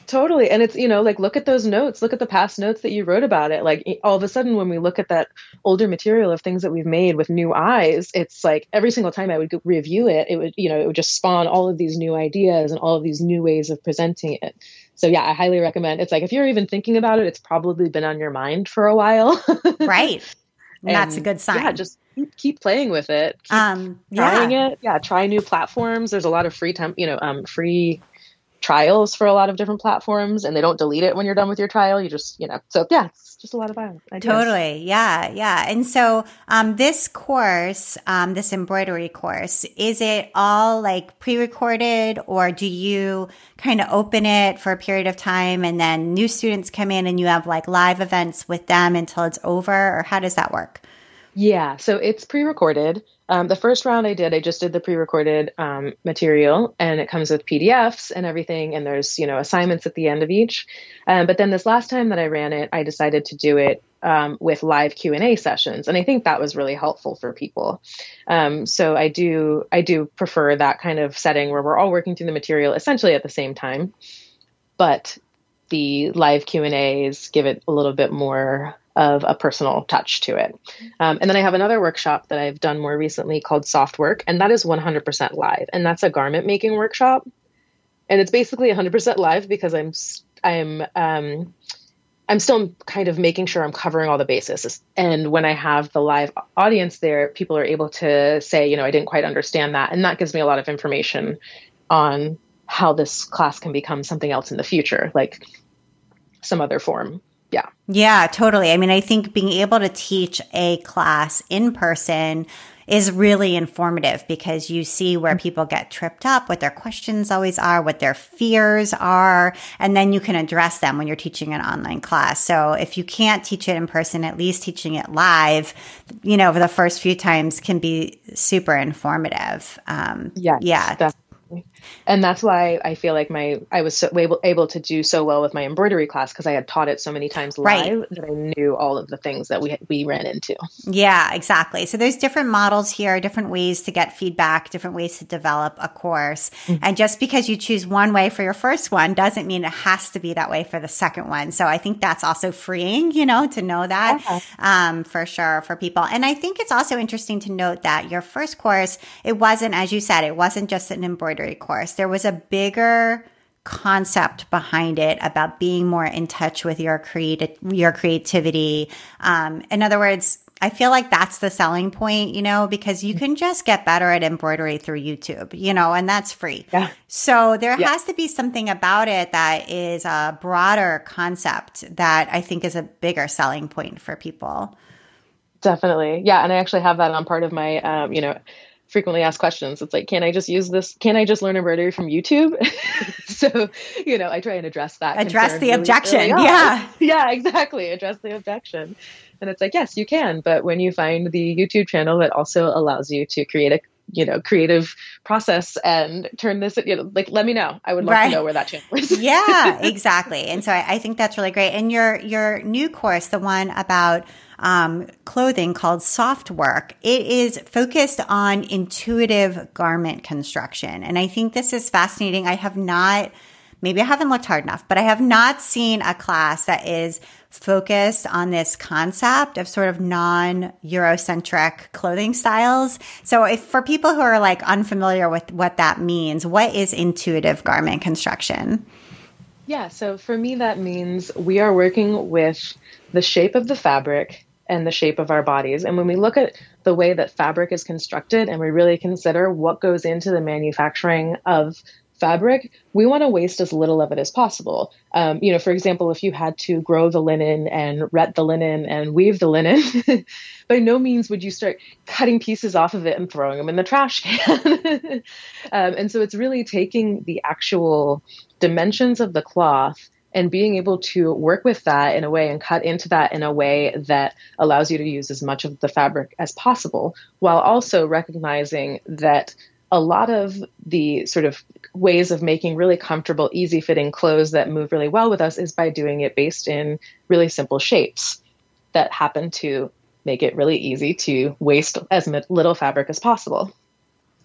Speaker 2: Totally. And it's, you know, like look at those notes, look at the past notes that you wrote about it. Like all of a sudden, when we look at that older material of things that we've made with new eyes, it's like every single time I would review it, it would, you know, it would just spawn all of these new ideas and all of these new ways of presenting it. So yeah, I highly recommend. It's like if you're even thinking about it, it's probably been on your mind for a while.
Speaker 1: right. And that's a good sign.
Speaker 2: Yeah, just keep, keep playing with it. Keep um, trying yeah. it. Yeah, try new platforms. There's a lot of free time, you know, um, free trials for a lot of different platforms and they don't delete it when you're done with your trial. You just, you know, so yeah, it's just a lot of ideas.
Speaker 1: Totally. Yeah. Yeah. And so, um, this course, um, this embroidery course, is it all like pre-recorded or do you kind of open it for a period of time and then new students come in and you have like live events with them until it's over or how does that work?
Speaker 2: Yeah, so it's pre-recorded. Um, the first round I did, I just did the pre-recorded um, material, and it comes with PDFs and everything, and there's you know assignments at the end of each. Um, but then this last time that I ran it, I decided to do it um, with live Q and A sessions, and I think that was really helpful for people. Um, so I do I do prefer that kind of setting where we're all working through the material essentially at the same time, but the live Q and A's give it a little bit more of a personal touch to it. Um, and then I have another workshop that I've done more recently called Soft Work, and that is 100% live, and that's a garment making workshop, and it's basically 100% live because I'm I'm um, I'm still kind of making sure I'm covering all the bases. And when I have the live audience there, people are able to say, you know, I didn't quite understand that, and that gives me a lot of information on how this class can become something else in the future, like some other form yeah.
Speaker 1: Yeah, totally. I mean, I think being able to teach a class in person is really informative because you see where mm-hmm. people get tripped up, what their questions always are, what their fears are, and then you can address them when you're teaching an online class. So if you can't teach it in person, at least teaching it live, you know, for the first few times can be super informative. Um,
Speaker 2: yes, yeah. Definitely and that's why I feel like my I was so able, able to do so well with my embroidery class because I had taught it so many times live right. that I knew all of the things that we we ran into.
Speaker 1: Yeah, exactly. So there's different models here, different ways to get feedback, different ways to develop a course. Mm-hmm. And just because you choose one way for your first one doesn't mean it has to be that way for the second one. So I think that's also freeing, you know, to know that uh-huh. um, for sure for people. And I think it's also interesting to note that your first course, it wasn't, as you said, it wasn't just an embroidery course course, there was a bigger concept behind it about being more in touch with your creative your creativity. Um, in other words, I feel like that's the selling point, you know, because you can just get better at embroidery through YouTube, you know, and that's free. Yeah. So there yeah. has to be something about it that is a broader concept that I think is a bigger selling point for people.
Speaker 2: Definitely. Yeah. And I actually have that on part of my, um, you know, frequently asked questions. It's like, can I just use this? Can I just learn embroidery from YouTube? so, you know, I try and address that.
Speaker 1: Address the really objection. Yeah.
Speaker 2: yeah, exactly. Address the objection. And it's like, yes, you can. But when you find the YouTube channel that also allows you to create a you know creative process and turn this you know like let me know i would love right. to know where that channel is
Speaker 1: yeah exactly and so I, I think that's really great and your your new course the one about um, clothing called Soft Work. It is focused on intuitive garment construction. And I think this is fascinating. I have not, maybe I haven't looked hard enough, but I have not seen a class that is focused on this concept of sort of non Eurocentric clothing styles. So if for people who are like unfamiliar with what that means, what is intuitive garment construction?
Speaker 2: Yeah, so for me, that means we are working with the shape of the fabric and the shape of our bodies. And when we look at the way that fabric is constructed and we really consider what goes into the manufacturing of fabric, we want to waste as little of it as possible. Um, you know, for example, if you had to grow the linen and ret the linen and weave the linen, by no means would you start cutting pieces off of it and throwing them in the trash can. um, and so it's really taking the actual dimensions of the cloth and being able to work with that in a way and cut into that in a way that allows you to use as much of the fabric as possible while also recognizing that a lot of the sort of ways of making really comfortable, easy fitting clothes that move really well with us is by doing it based in really simple shapes that happen to make it really easy to waste as little fabric as possible.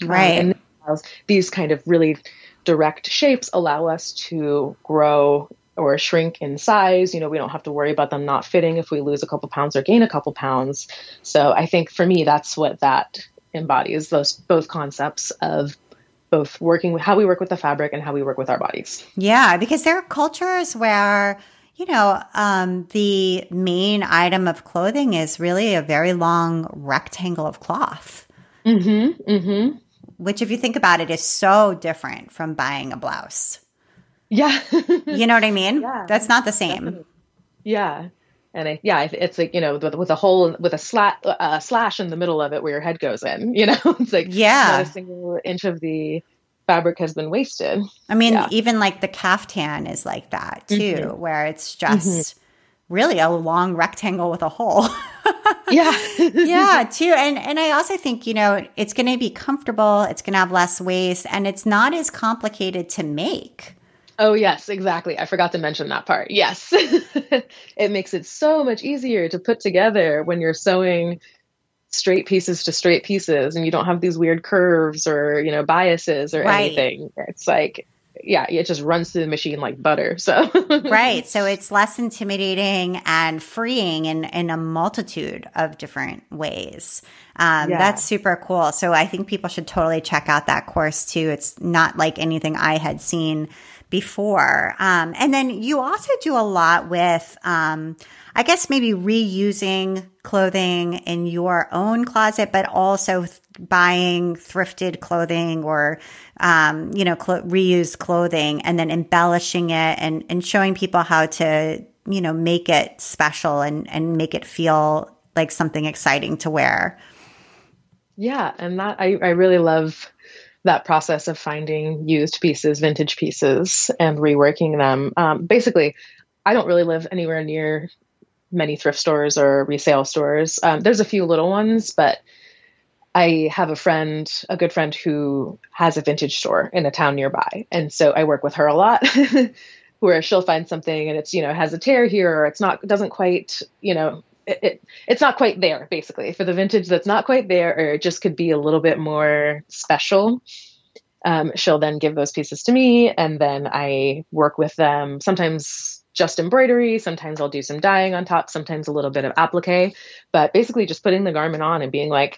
Speaker 1: Right. Um,
Speaker 2: and these kind of really direct shapes allow us to grow or shrink in size. You know, we don't have to worry about them not fitting if we lose a couple pounds or gain a couple pounds. So I think for me, that's what that embodies those both concepts of both working with how we work with the fabric and how we work with our bodies.
Speaker 1: Yeah, because there are cultures where you know, um, the main item of clothing is really a very long rectangle of cloth.
Speaker 2: Mm-hmm. Mm-hmm.
Speaker 1: Which, if you think about it, is so different from buying a blouse.
Speaker 2: Yeah.
Speaker 1: you know what I mean? Yeah. That's not the same. Definitely.
Speaker 2: Yeah. And I, yeah, it's like, you know, with, with a hole, with a slat, uh, slash in the middle of it where your head goes in, you know, it's like,
Speaker 1: yeah,
Speaker 2: not a single inch of the fabric has been wasted.
Speaker 1: I mean, yeah. even like the caftan is like that too, mm-hmm. where it's just mm-hmm. really a long rectangle with a hole.
Speaker 2: yeah.
Speaker 1: yeah, too. And and I also think, you know, it's going to be comfortable, it's going to have less waste, and it's not as complicated to make.
Speaker 2: Oh, yes, exactly. I forgot to mention that part. Yes. it makes it so much easier to put together when you're sewing straight pieces to straight pieces and you don't have these weird curves or, you know, biases or right. anything. It's like yeah, it just runs through the machine like butter. So
Speaker 1: right, so it's less intimidating and freeing in in a multitude of different ways. Um, yeah. That's super cool. So I think people should totally check out that course too. It's not like anything I had seen before. Um, and then you also do a lot with, um, I guess maybe reusing clothing in your own closet, but also buying thrifted clothing or, um, you know, cl- reused clothing and then embellishing it and, and showing people how to, you know, make it special and, and make it feel like something exciting to wear.
Speaker 2: Yeah. And that I, I really love that process of finding used pieces, vintage pieces, and reworking them. Um, basically, I don't really live anywhere near many thrift stores or resale stores. Um, there's a few little ones, but I have a friend, a good friend who has a vintage store in a town nearby. And so I work with her a lot where she'll find something and it's, you know, has a tear here or it's not, doesn't quite, you know, it, it, it's not quite there basically for the vintage that's not quite there or it just could be a little bit more special um, she'll then give those pieces to me and then i work with them sometimes just embroidery sometimes i'll do some dyeing on top sometimes a little bit of applique but basically just putting the garment on and being like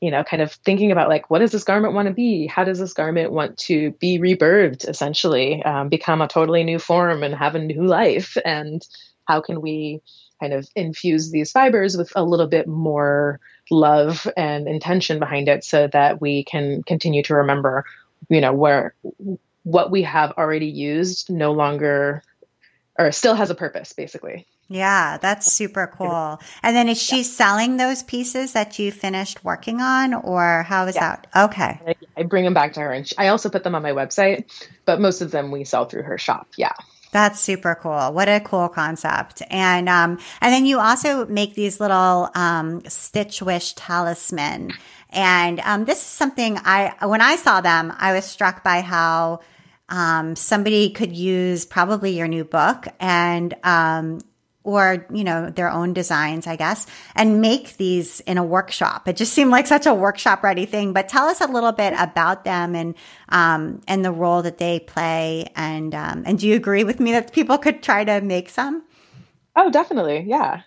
Speaker 2: you know kind of thinking about like what does this garment want to be? How does this garment want to be rebirthed essentially um, become a totally new form and have a new life? And how can we kind of infuse these fibers with a little bit more love and intention behind it so that we can continue to remember you know where what we have already used no longer or still has a purpose basically
Speaker 1: yeah, that's super cool. And then is she yeah. selling those pieces that you finished working on, or how is yeah. that? Okay.
Speaker 2: I bring them back to her, and I also put them on my website, but most of them we sell through her shop. Yeah.
Speaker 1: That's super cool. What a cool concept. And, um, and then you also make these little, um, Stitch Wish talisman. And, um, this is something I, when I saw them, I was struck by how, um, somebody could use probably your new book and, um, or, you know, their own designs, I guess, and make these in a workshop. It just seemed like such a workshop ready thing. But tell us a little bit about them and, um, and the role that they play. And, um, and do you agree with me that people could try to make some?
Speaker 2: Oh, definitely. Yeah.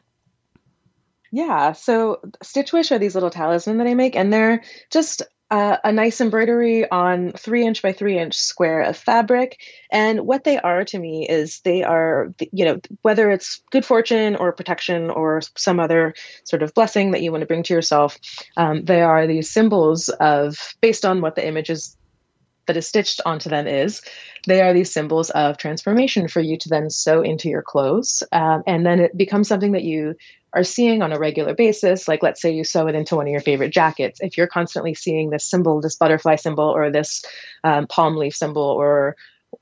Speaker 2: Yeah. So Stitch Wish are these little talisman that I make, and they're just uh, a nice embroidery on three inch by three inch square of fabric. And what they are to me is they are, you know, whether it's good fortune or protection or some other sort of blessing that you want to bring to yourself, um, they are these symbols of, based on what the image is that is stitched onto them is, they are these symbols of transformation for you to then sew into your clothes. Um, and then it becomes something that you are seeing on a regular basis, like let's say you sew it into one of your favorite jackets, if you're constantly seeing this symbol, this butterfly symbol, or this um, palm leaf symbol, or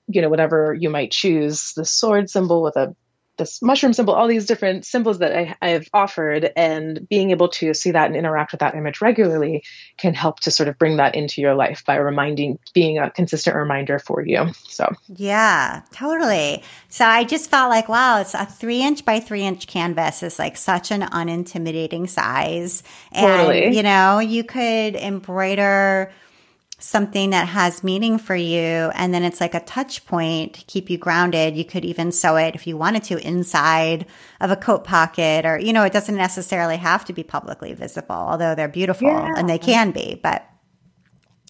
Speaker 2: you know whatever you might choose, the sword symbol with a this mushroom symbol, all these different symbols that I, I've offered, and being able to see that and interact with that image regularly can help to sort of bring that into your life by reminding, being a consistent reminder for you. So,
Speaker 1: yeah, totally. So I just felt like, wow, it's a three inch by three inch canvas is like such an unintimidating size. And, totally. you know, you could embroider something that has meaning for you and then it's like a touch point to keep you grounded. You could even sew it if you wanted to inside of a coat pocket or you know it doesn't necessarily have to be publicly visible although they're beautiful yeah. and they can be but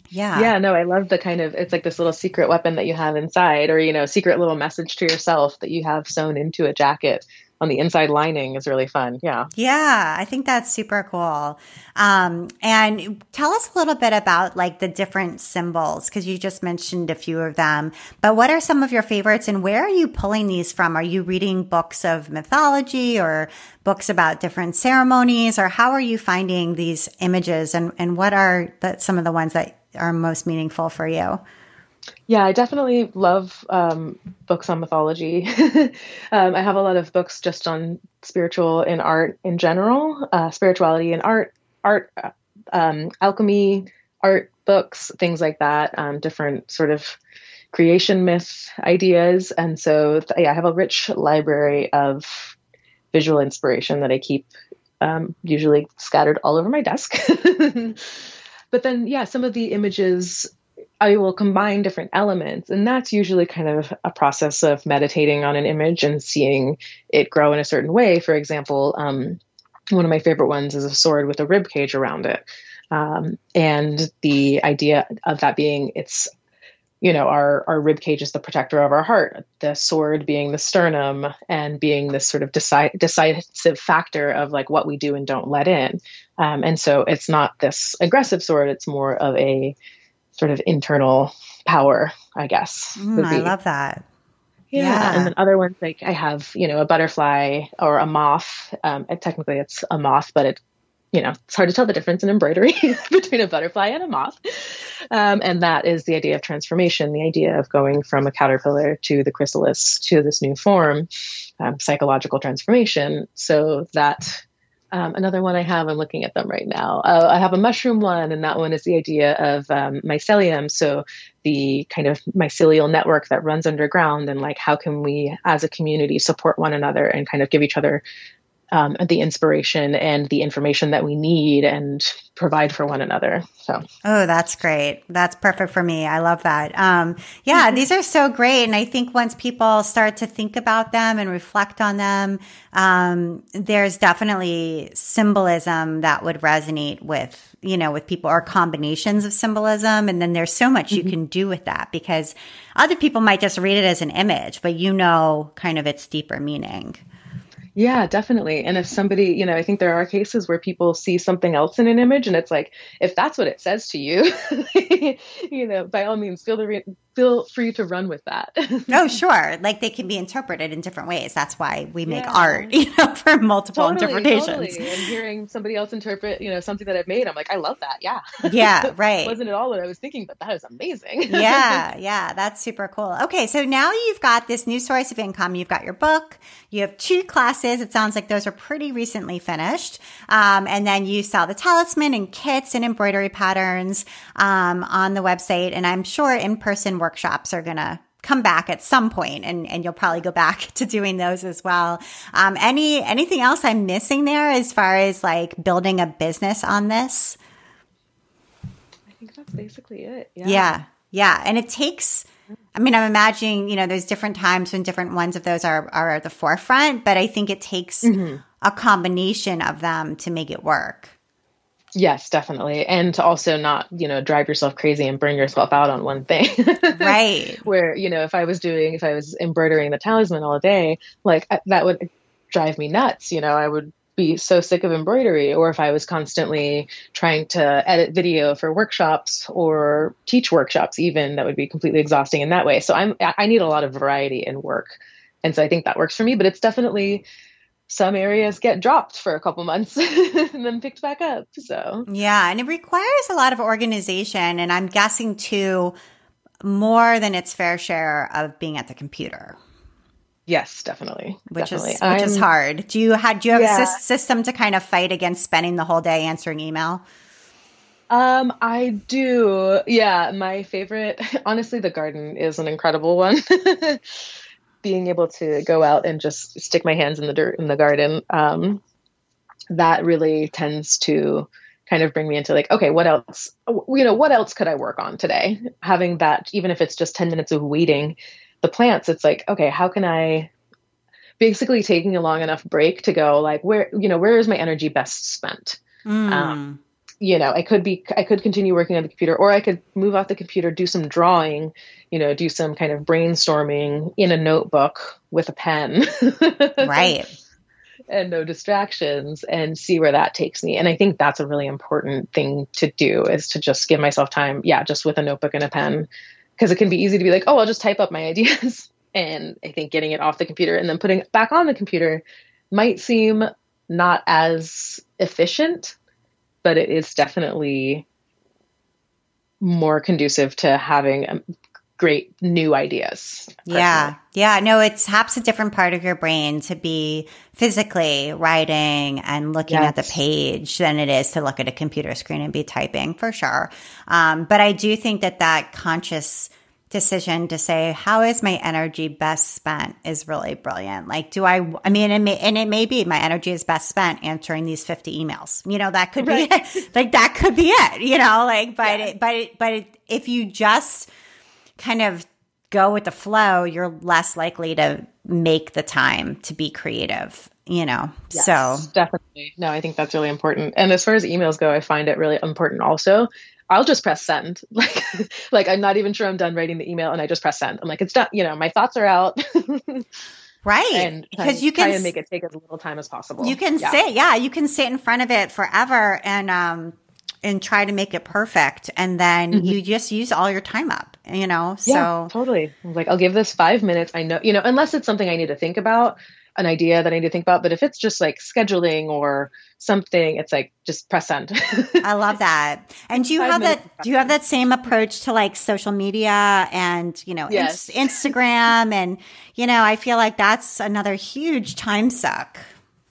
Speaker 1: yeah.
Speaker 2: Yeah no i love the kind of it's like this little secret weapon that you have inside or you know secret little message to yourself that you have sewn into a jacket on the inside lining is really fun. Yeah.
Speaker 1: Yeah. I think that's super cool. Um, and tell us a little bit about like the different symbols because you just mentioned a few of them. But what are some of your favorites and where are you pulling these from? Are you reading books of mythology or books about different ceremonies or how are you finding these images and, and what are the, some of the ones that are most meaningful for you?
Speaker 2: Yeah, I definitely love um, books on mythology. um, I have a lot of books just on spiritual in art in general, uh, spirituality and art, art, uh, um, alchemy, art books, things like that, um, different sort of creation myth ideas. And so, yeah, I have a rich library of visual inspiration that I keep um, usually scattered all over my desk. but then, yeah, some of the images I will combine different elements. And that's usually kind of a process of meditating on an image and seeing it grow in a certain way. For example, um, one of my favorite ones is a sword with a rib cage around it. Um, and the idea of that being it's you know our our rib cage is the protector of our heart the sword being the sternum and being this sort of decide, decisive factor of like what we do and don't let in um, and so it's not this aggressive sword it's more of a sort of internal power i guess
Speaker 1: mm, i love that
Speaker 2: yeah. yeah. and then other ones like i have you know a butterfly or a moth um, technically it's a moth but it you know, it's hard to tell the difference in embroidery between a butterfly and a moth. Um, and that is the idea of transformation, the idea of going from a caterpillar to the chrysalis to this new form, um, psychological transformation. So that um, another one I have, I'm looking at them right now. Uh, I have a mushroom one, and that one is the idea of um, mycelium. So the kind of mycelial network that runs underground, and like how can we, as a community, support one another and kind of give each other um, the inspiration and the information that we need and provide for one another. So,
Speaker 1: oh, that's great. That's perfect for me. I love that. Um, yeah, mm-hmm. these are so great. And I think once people start to think about them and reflect on them, um, there's definitely symbolism that would resonate with, you know, with people or combinations of symbolism. And then there's so much mm-hmm. you can do with that because other people might just read it as an image, but you know, kind of its deeper meaning.
Speaker 2: Yeah, definitely. And if somebody, you know, I think there are cases where people see something else in an image and it's like, if that's what it says to you, you know, by all means, feel the re- feel free to run with that.
Speaker 1: oh, sure. Like they can be interpreted in different ways. That's why we make yeah. art, you know, for multiple totally, interpretations.
Speaker 2: Totally. And hearing somebody else interpret, you know, something that I've made, I'm like, I love that. Yeah.
Speaker 1: Yeah, right.
Speaker 2: wasn't at all what I was thinking, but that is amazing.
Speaker 1: yeah, yeah. That's super cool. Okay. So now you've got this new source of income. You've got your book. You have two classes. It sounds like those are pretty recently finished. Um, and then you sell the talisman and kits and embroidery patterns um, on the website. And I'm sure in person work workshops are going to come back at some point and, and you'll probably go back to doing those as well. Um, any, anything else I'm missing there as far as like building a business on this?
Speaker 2: I think that's basically it. Yeah.
Speaker 1: Yeah. Yeah. And it takes, I mean, I'm imagining, you know, there's different times when different ones of those are, are at the forefront, but I think it takes mm-hmm. a combination of them to make it work.
Speaker 2: Yes, definitely. And to also not, you know, drive yourself crazy and burn yourself out on one thing.
Speaker 1: right.
Speaker 2: Where, you know, if I was doing, if I was embroidering the talisman all day, like uh, that would drive me nuts. You know, I would be so sick of embroidery. Or if I was constantly trying to edit video for workshops or teach workshops, even, that would be completely exhausting in that way. So I'm, I need a lot of variety in work. And so I think that works for me, but it's definitely, some areas get dropped for a couple months and then picked back up. So,
Speaker 1: yeah, and it requires a lot of organization. And I'm guessing too, more than its fair share of being at the computer.
Speaker 2: Yes, definitely.
Speaker 1: Which
Speaker 2: definitely.
Speaker 1: is which is hard. Do you have do you have yeah. a system to kind of fight against spending the whole day answering email?
Speaker 2: Um, I do. Yeah, my favorite, honestly, the garden is an incredible one. being able to go out and just stick my hands in the dirt in the garden, um, that really tends to kind of bring me into like, okay, what else? You know, what else could I work on today? Having that, even if it's just ten minutes of weeding the plants, it's like, okay, how can I? Basically, taking a long enough break to go like, where you know, where is my energy best spent? Mm. Um, you know, I could be, I could continue working on the computer, or I could move off the computer, do some drawing, you know, do some kind of brainstorming in a notebook with a pen.
Speaker 1: right.
Speaker 2: And no distractions and see where that takes me. And I think that's a really important thing to do is to just give myself time. Yeah. Just with a notebook and a pen. Cause it can be easy to be like, oh, I'll just type up my ideas. and I think getting it off the computer and then putting it back on the computer might seem not as efficient but it is definitely more conducive to having a, great new ideas.
Speaker 1: Personally. Yeah. Yeah. No, it taps a different part of your brain to be physically writing and looking yes. at the page than it is to look at a computer screen and be typing for sure. Um, but I do think that that conscious decision to say how is my energy best spent? is really brilliant. Like do i i mean it may, and it may be my energy is best spent answering these 50 emails. You know that could right. be it. like that could be it you know like but yeah. it, but it, but it, if you just kind of go with the flow you're less likely to make the time to be creative you know? Yes, so
Speaker 2: definitely. No i think that's really important. And as far as emails go i find it really important also I'll just press send. Like, like I'm not even sure I'm done writing the email, and I just press send. I'm like, it's done. You know, my thoughts are out.
Speaker 1: right,
Speaker 2: and because you can make it take as little time as possible.
Speaker 1: You can yeah. sit, yeah, you can sit in front of it forever and um and try to make it perfect, and then mm-hmm. you just use all your time up. You know, so
Speaker 2: yeah, totally. Like, I'll give this five minutes. I know, you know, unless it's something I need to think about an idea that I need to think about. But if it's just like scheduling or something, it's like just press send.
Speaker 1: I love that. And do you Five have that? Do you have that same approach to like social media and you know yes. in- Instagram and you know I feel like that's another huge time suck.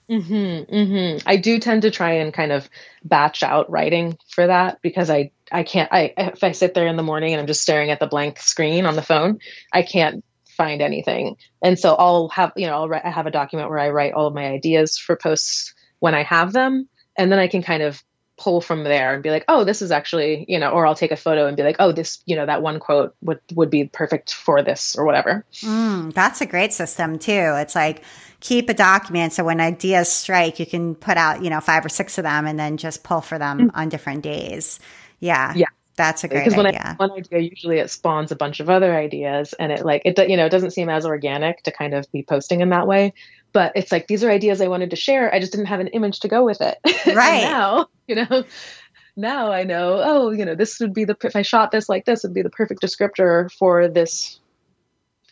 Speaker 2: Mm-hmm, mm-hmm. I do tend to try and kind of batch out writing for that because I I can't I if I sit there in the morning and I'm just staring at the blank screen on the phone, I can't find anything. And so I'll have, you know, I'll write, I have a document where I write all of my ideas for posts when I have them. And then I can kind of pull from there and be like, oh, this is actually, you know, or I'll take a photo and be like, oh, this, you know, that one quote would, would be perfect for this or whatever.
Speaker 1: Mm, that's a great system too. It's like, keep a document so when ideas strike, you can put out, you know, five or six of them and then just pull for them mm-hmm. on different days. Yeah.
Speaker 2: Yeah.
Speaker 1: That's a great because when idea.
Speaker 2: I one idea, usually it spawns a bunch of other ideas, and it like it you know it doesn't seem as organic to kind of be posting in that way. But it's like these are ideas I wanted to share. I just didn't have an image to go with it.
Speaker 1: Right
Speaker 2: now, you know, now I know. Oh, you know, this would be the if I shot this like this would be the perfect descriptor for this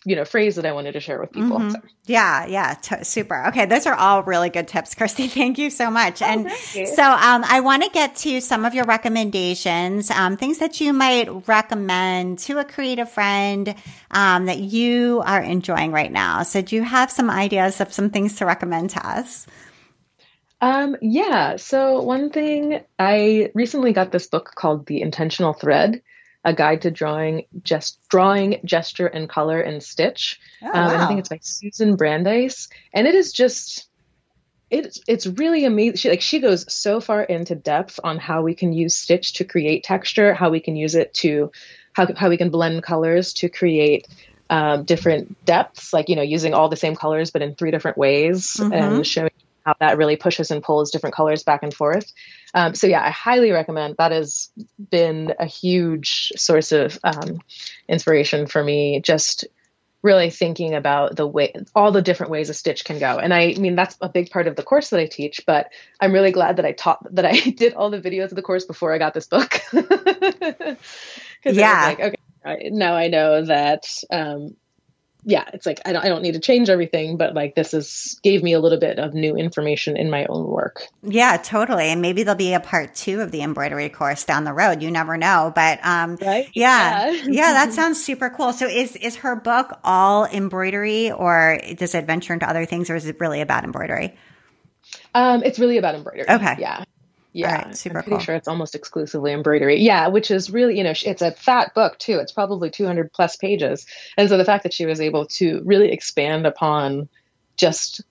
Speaker 2: you know phrase that I wanted to share with people. Mm-hmm. So.
Speaker 1: Yeah, yeah, t- super. Okay, those are all really good tips, Christi. Thank you so much. Oh, and so um, I want to get to some of your recommendations, um, things that you might recommend to a creative friend um, that you are enjoying right now. So do you have some ideas of some things to recommend to us?
Speaker 2: Um, yeah. So one thing I recently got this book called The Intentional Thread a guide to drawing just drawing gesture and color and stitch oh, um, wow. and i think it's by susan brandeis and it is just it's it's really amazing she like she goes so far into depth on how we can use stitch to create texture how we can use it to how, how we can blend colors to create um, different depths like you know using all the same colors but in three different ways mm-hmm. and showing how that really pushes and pulls different colors back and forth. Um, so yeah, I highly recommend. That has been a huge source of um, inspiration for me. Just really thinking about the way all the different ways a stitch can go and i mean that's a big part of the course that i teach but i'm really glad that i taught that i did all the videos of the course before i got this book
Speaker 1: yeah
Speaker 2: like okay now i know that um, yeah, it's like I don't, I don't need to change everything, but like this is gave me a little bit of new information in my own work.
Speaker 1: Yeah, totally. And maybe there'll be a part two of the embroidery course down the road. You never know. But um right? yeah. Yeah, yeah that sounds super cool. So is is her book all embroidery or does it venture into other things or is it really about embroidery?
Speaker 2: Um, it's really about embroidery.
Speaker 1: Okay.
Speaker 2: Yeah. Yeah, right, super I'm pretty cool. sure it's almost exclusively embroidery. Yeah, which is really, you know, it's a fat book too. It's probably 200 plus pages. And so the fact that she was able to really expand upon just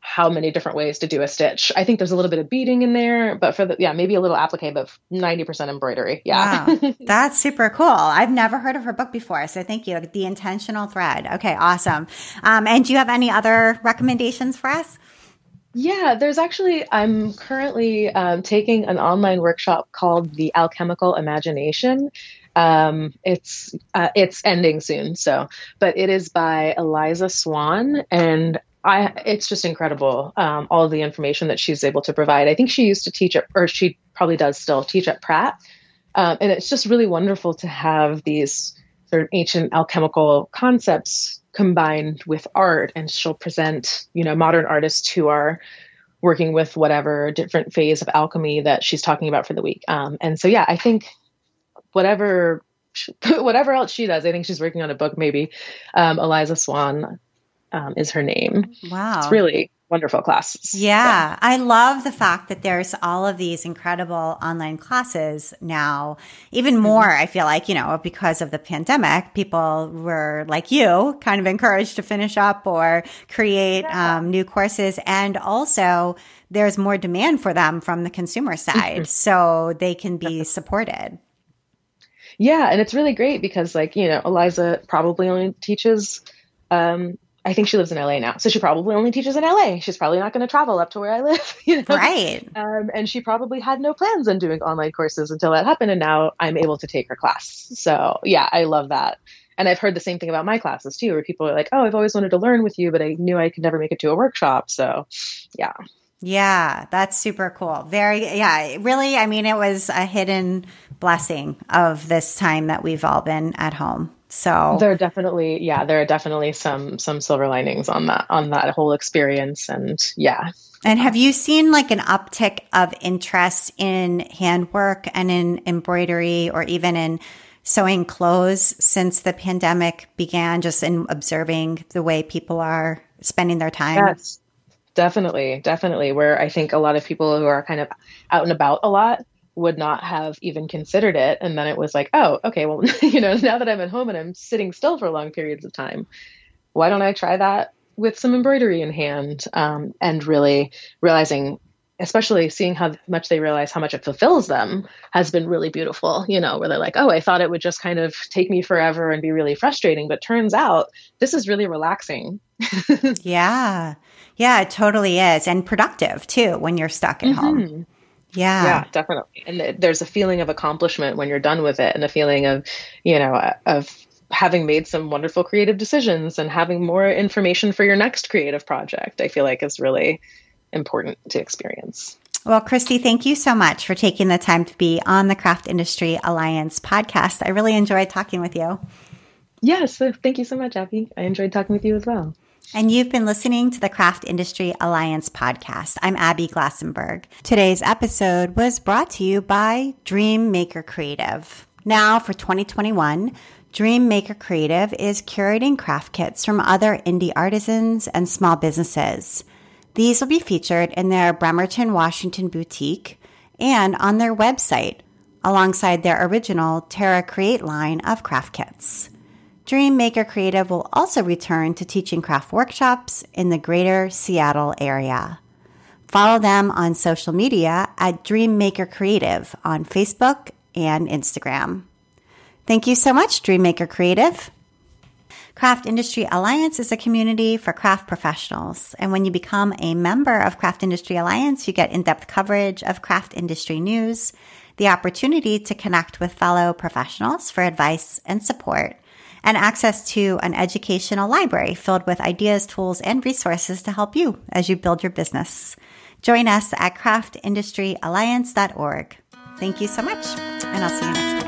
Speaker 2: how many different ways to do a stitch. I think there's a little bit of beading in there, but for the yeah, maybe a little applique, but 90% embroidery. Yeah.
Speaker 1: Wow. That's super cool. I've never heard of her book before. So thank you. The intentional thread. Okay, awesome. Um, and do you have any other recommendations for us?
Speaker 2: Yeah, there's actually, I'm currently um, taking an online workshop called The Alchemical Imagination. Um, it's uh, it's ending soon, so but it is by Eliza Swann, and I it's just incredible um, all the information that she's able to provide. I think she used to teach at, or she probably does still teach at Pratt, um, and it's just really wonderful to have these sort of ancient alchemical concepts combined with art and she'll present you know modern artists who are working with whatever different phase of alchemy that she's talking about for the week um, and so yeah i think whatever whatever else she does. I think she's working on a book, maybe. Um, Eliza Swann um, is her name.
Speaker 1: Wow.
Speaker 2: It's really wonderful classes.
Speaker 1: Yeah. I love the fact that there's all of these incredible online classes now. Even mm-hmm. more, I feel like, you know, because of the pandemic, people were like you, kind of encouraged to finish up or create yeah. um, new courses. And also, there's more demand for them from the consumer side. Mm-hmm. So they can be supported.
Speaker 2: Yeah. And it's really great because, like, you know, Eliza probably only teaches um, I think she lives in LA now, so she probably only teaches in LA. She's probably not going to travel up to where I live, you know?
Speaker 1: right?
Speaker 2: Um, and she probably had no plans on doing online courses until that happened, and now I'm able to take her class. So yeah, I love that. And I've heard the same thing about my classes too, where people are like, "Oh, I've always wanted to learn with you, but I knew I could never make it to a workshop." So, yeah.
Speaker 1: Yeah, that's super cool. Very, yeah, really. I mean, it was a hidden blessing of this time that we've all been at home. So
Speaker 2: there are definitely, yeah, there are definitely some some silver linings on that on that whole experience, and yeah.
Speaker 1: And have you seen like an uptick of interest in handwork and in embroidery, or even in sewing clothes since the pandemic began? Just in observing the way people are spending their time.
Speaker 2: Yes, definitely, definitely. Where I think a lot of people who are kind of out and about a lot would not have even considered it. And then it was like, oh, okay, well, you know, now that I'm at home and I'm sitting still for long periods of time, why don't I try that with some embroidery in hand? Um, and really realizing, especially seeing how much they realize how much it fulfills them has been really beautiful, you know, where they're like, oh, I thought it would just kind of take me forever and be really frustrating. But turns out this is really relaxing.
Speaker 1: yeah. Yeah, it totally is. And productive too when you're stuck at mm-hmm. home. Yeah.
Speaker 2: Yeah, definitely. And there's a feeling of accomplishment when you're done with it and a feeling of, you know, uh, of having made some wonderful creative decisions and having more information for your next creative project, I feel like is really important to experience.
Speaker 1: Well, Christi, thank you so much for taking the time to be on the Craft Industry Alliance podcast. I really enjoyed talking with you.
Speaker 2: Yes, thank you so much, Abby. I enjoyed talking with you as well.
Speaker 1: And you've been listening to the Craft Industry Alliance podcast. I'm Abby Glassenberg. Today's episode was brought to you by Dream Maker Creative. Now, for 2021, Dream Maker Creative is curating craft kits from other indie artisans and small businesses. These will be featured in their Bremerton, Washington boutique and on their website, alongside their original Terra Create line of craft kits. Dream Maker Creative will also return to teaching craft workshops in the greater Seattle area. Follow them on social media at Dream Maker Creative on Facebook and Instagram. Thank you so much, Dream Maker Creative. Craft Industry Alliance is a community for craft professionals. And when you become a member of Craft Industry Alliance, you get in depth coverage of craft industry news, the opportunity to connect with fellow professionals for advice and support, and access to an educational library filled with ideas, tools, and resources to help you as you build your business. Join us at craftindustryalliance.org. Thank you so much, and I'll see you next time.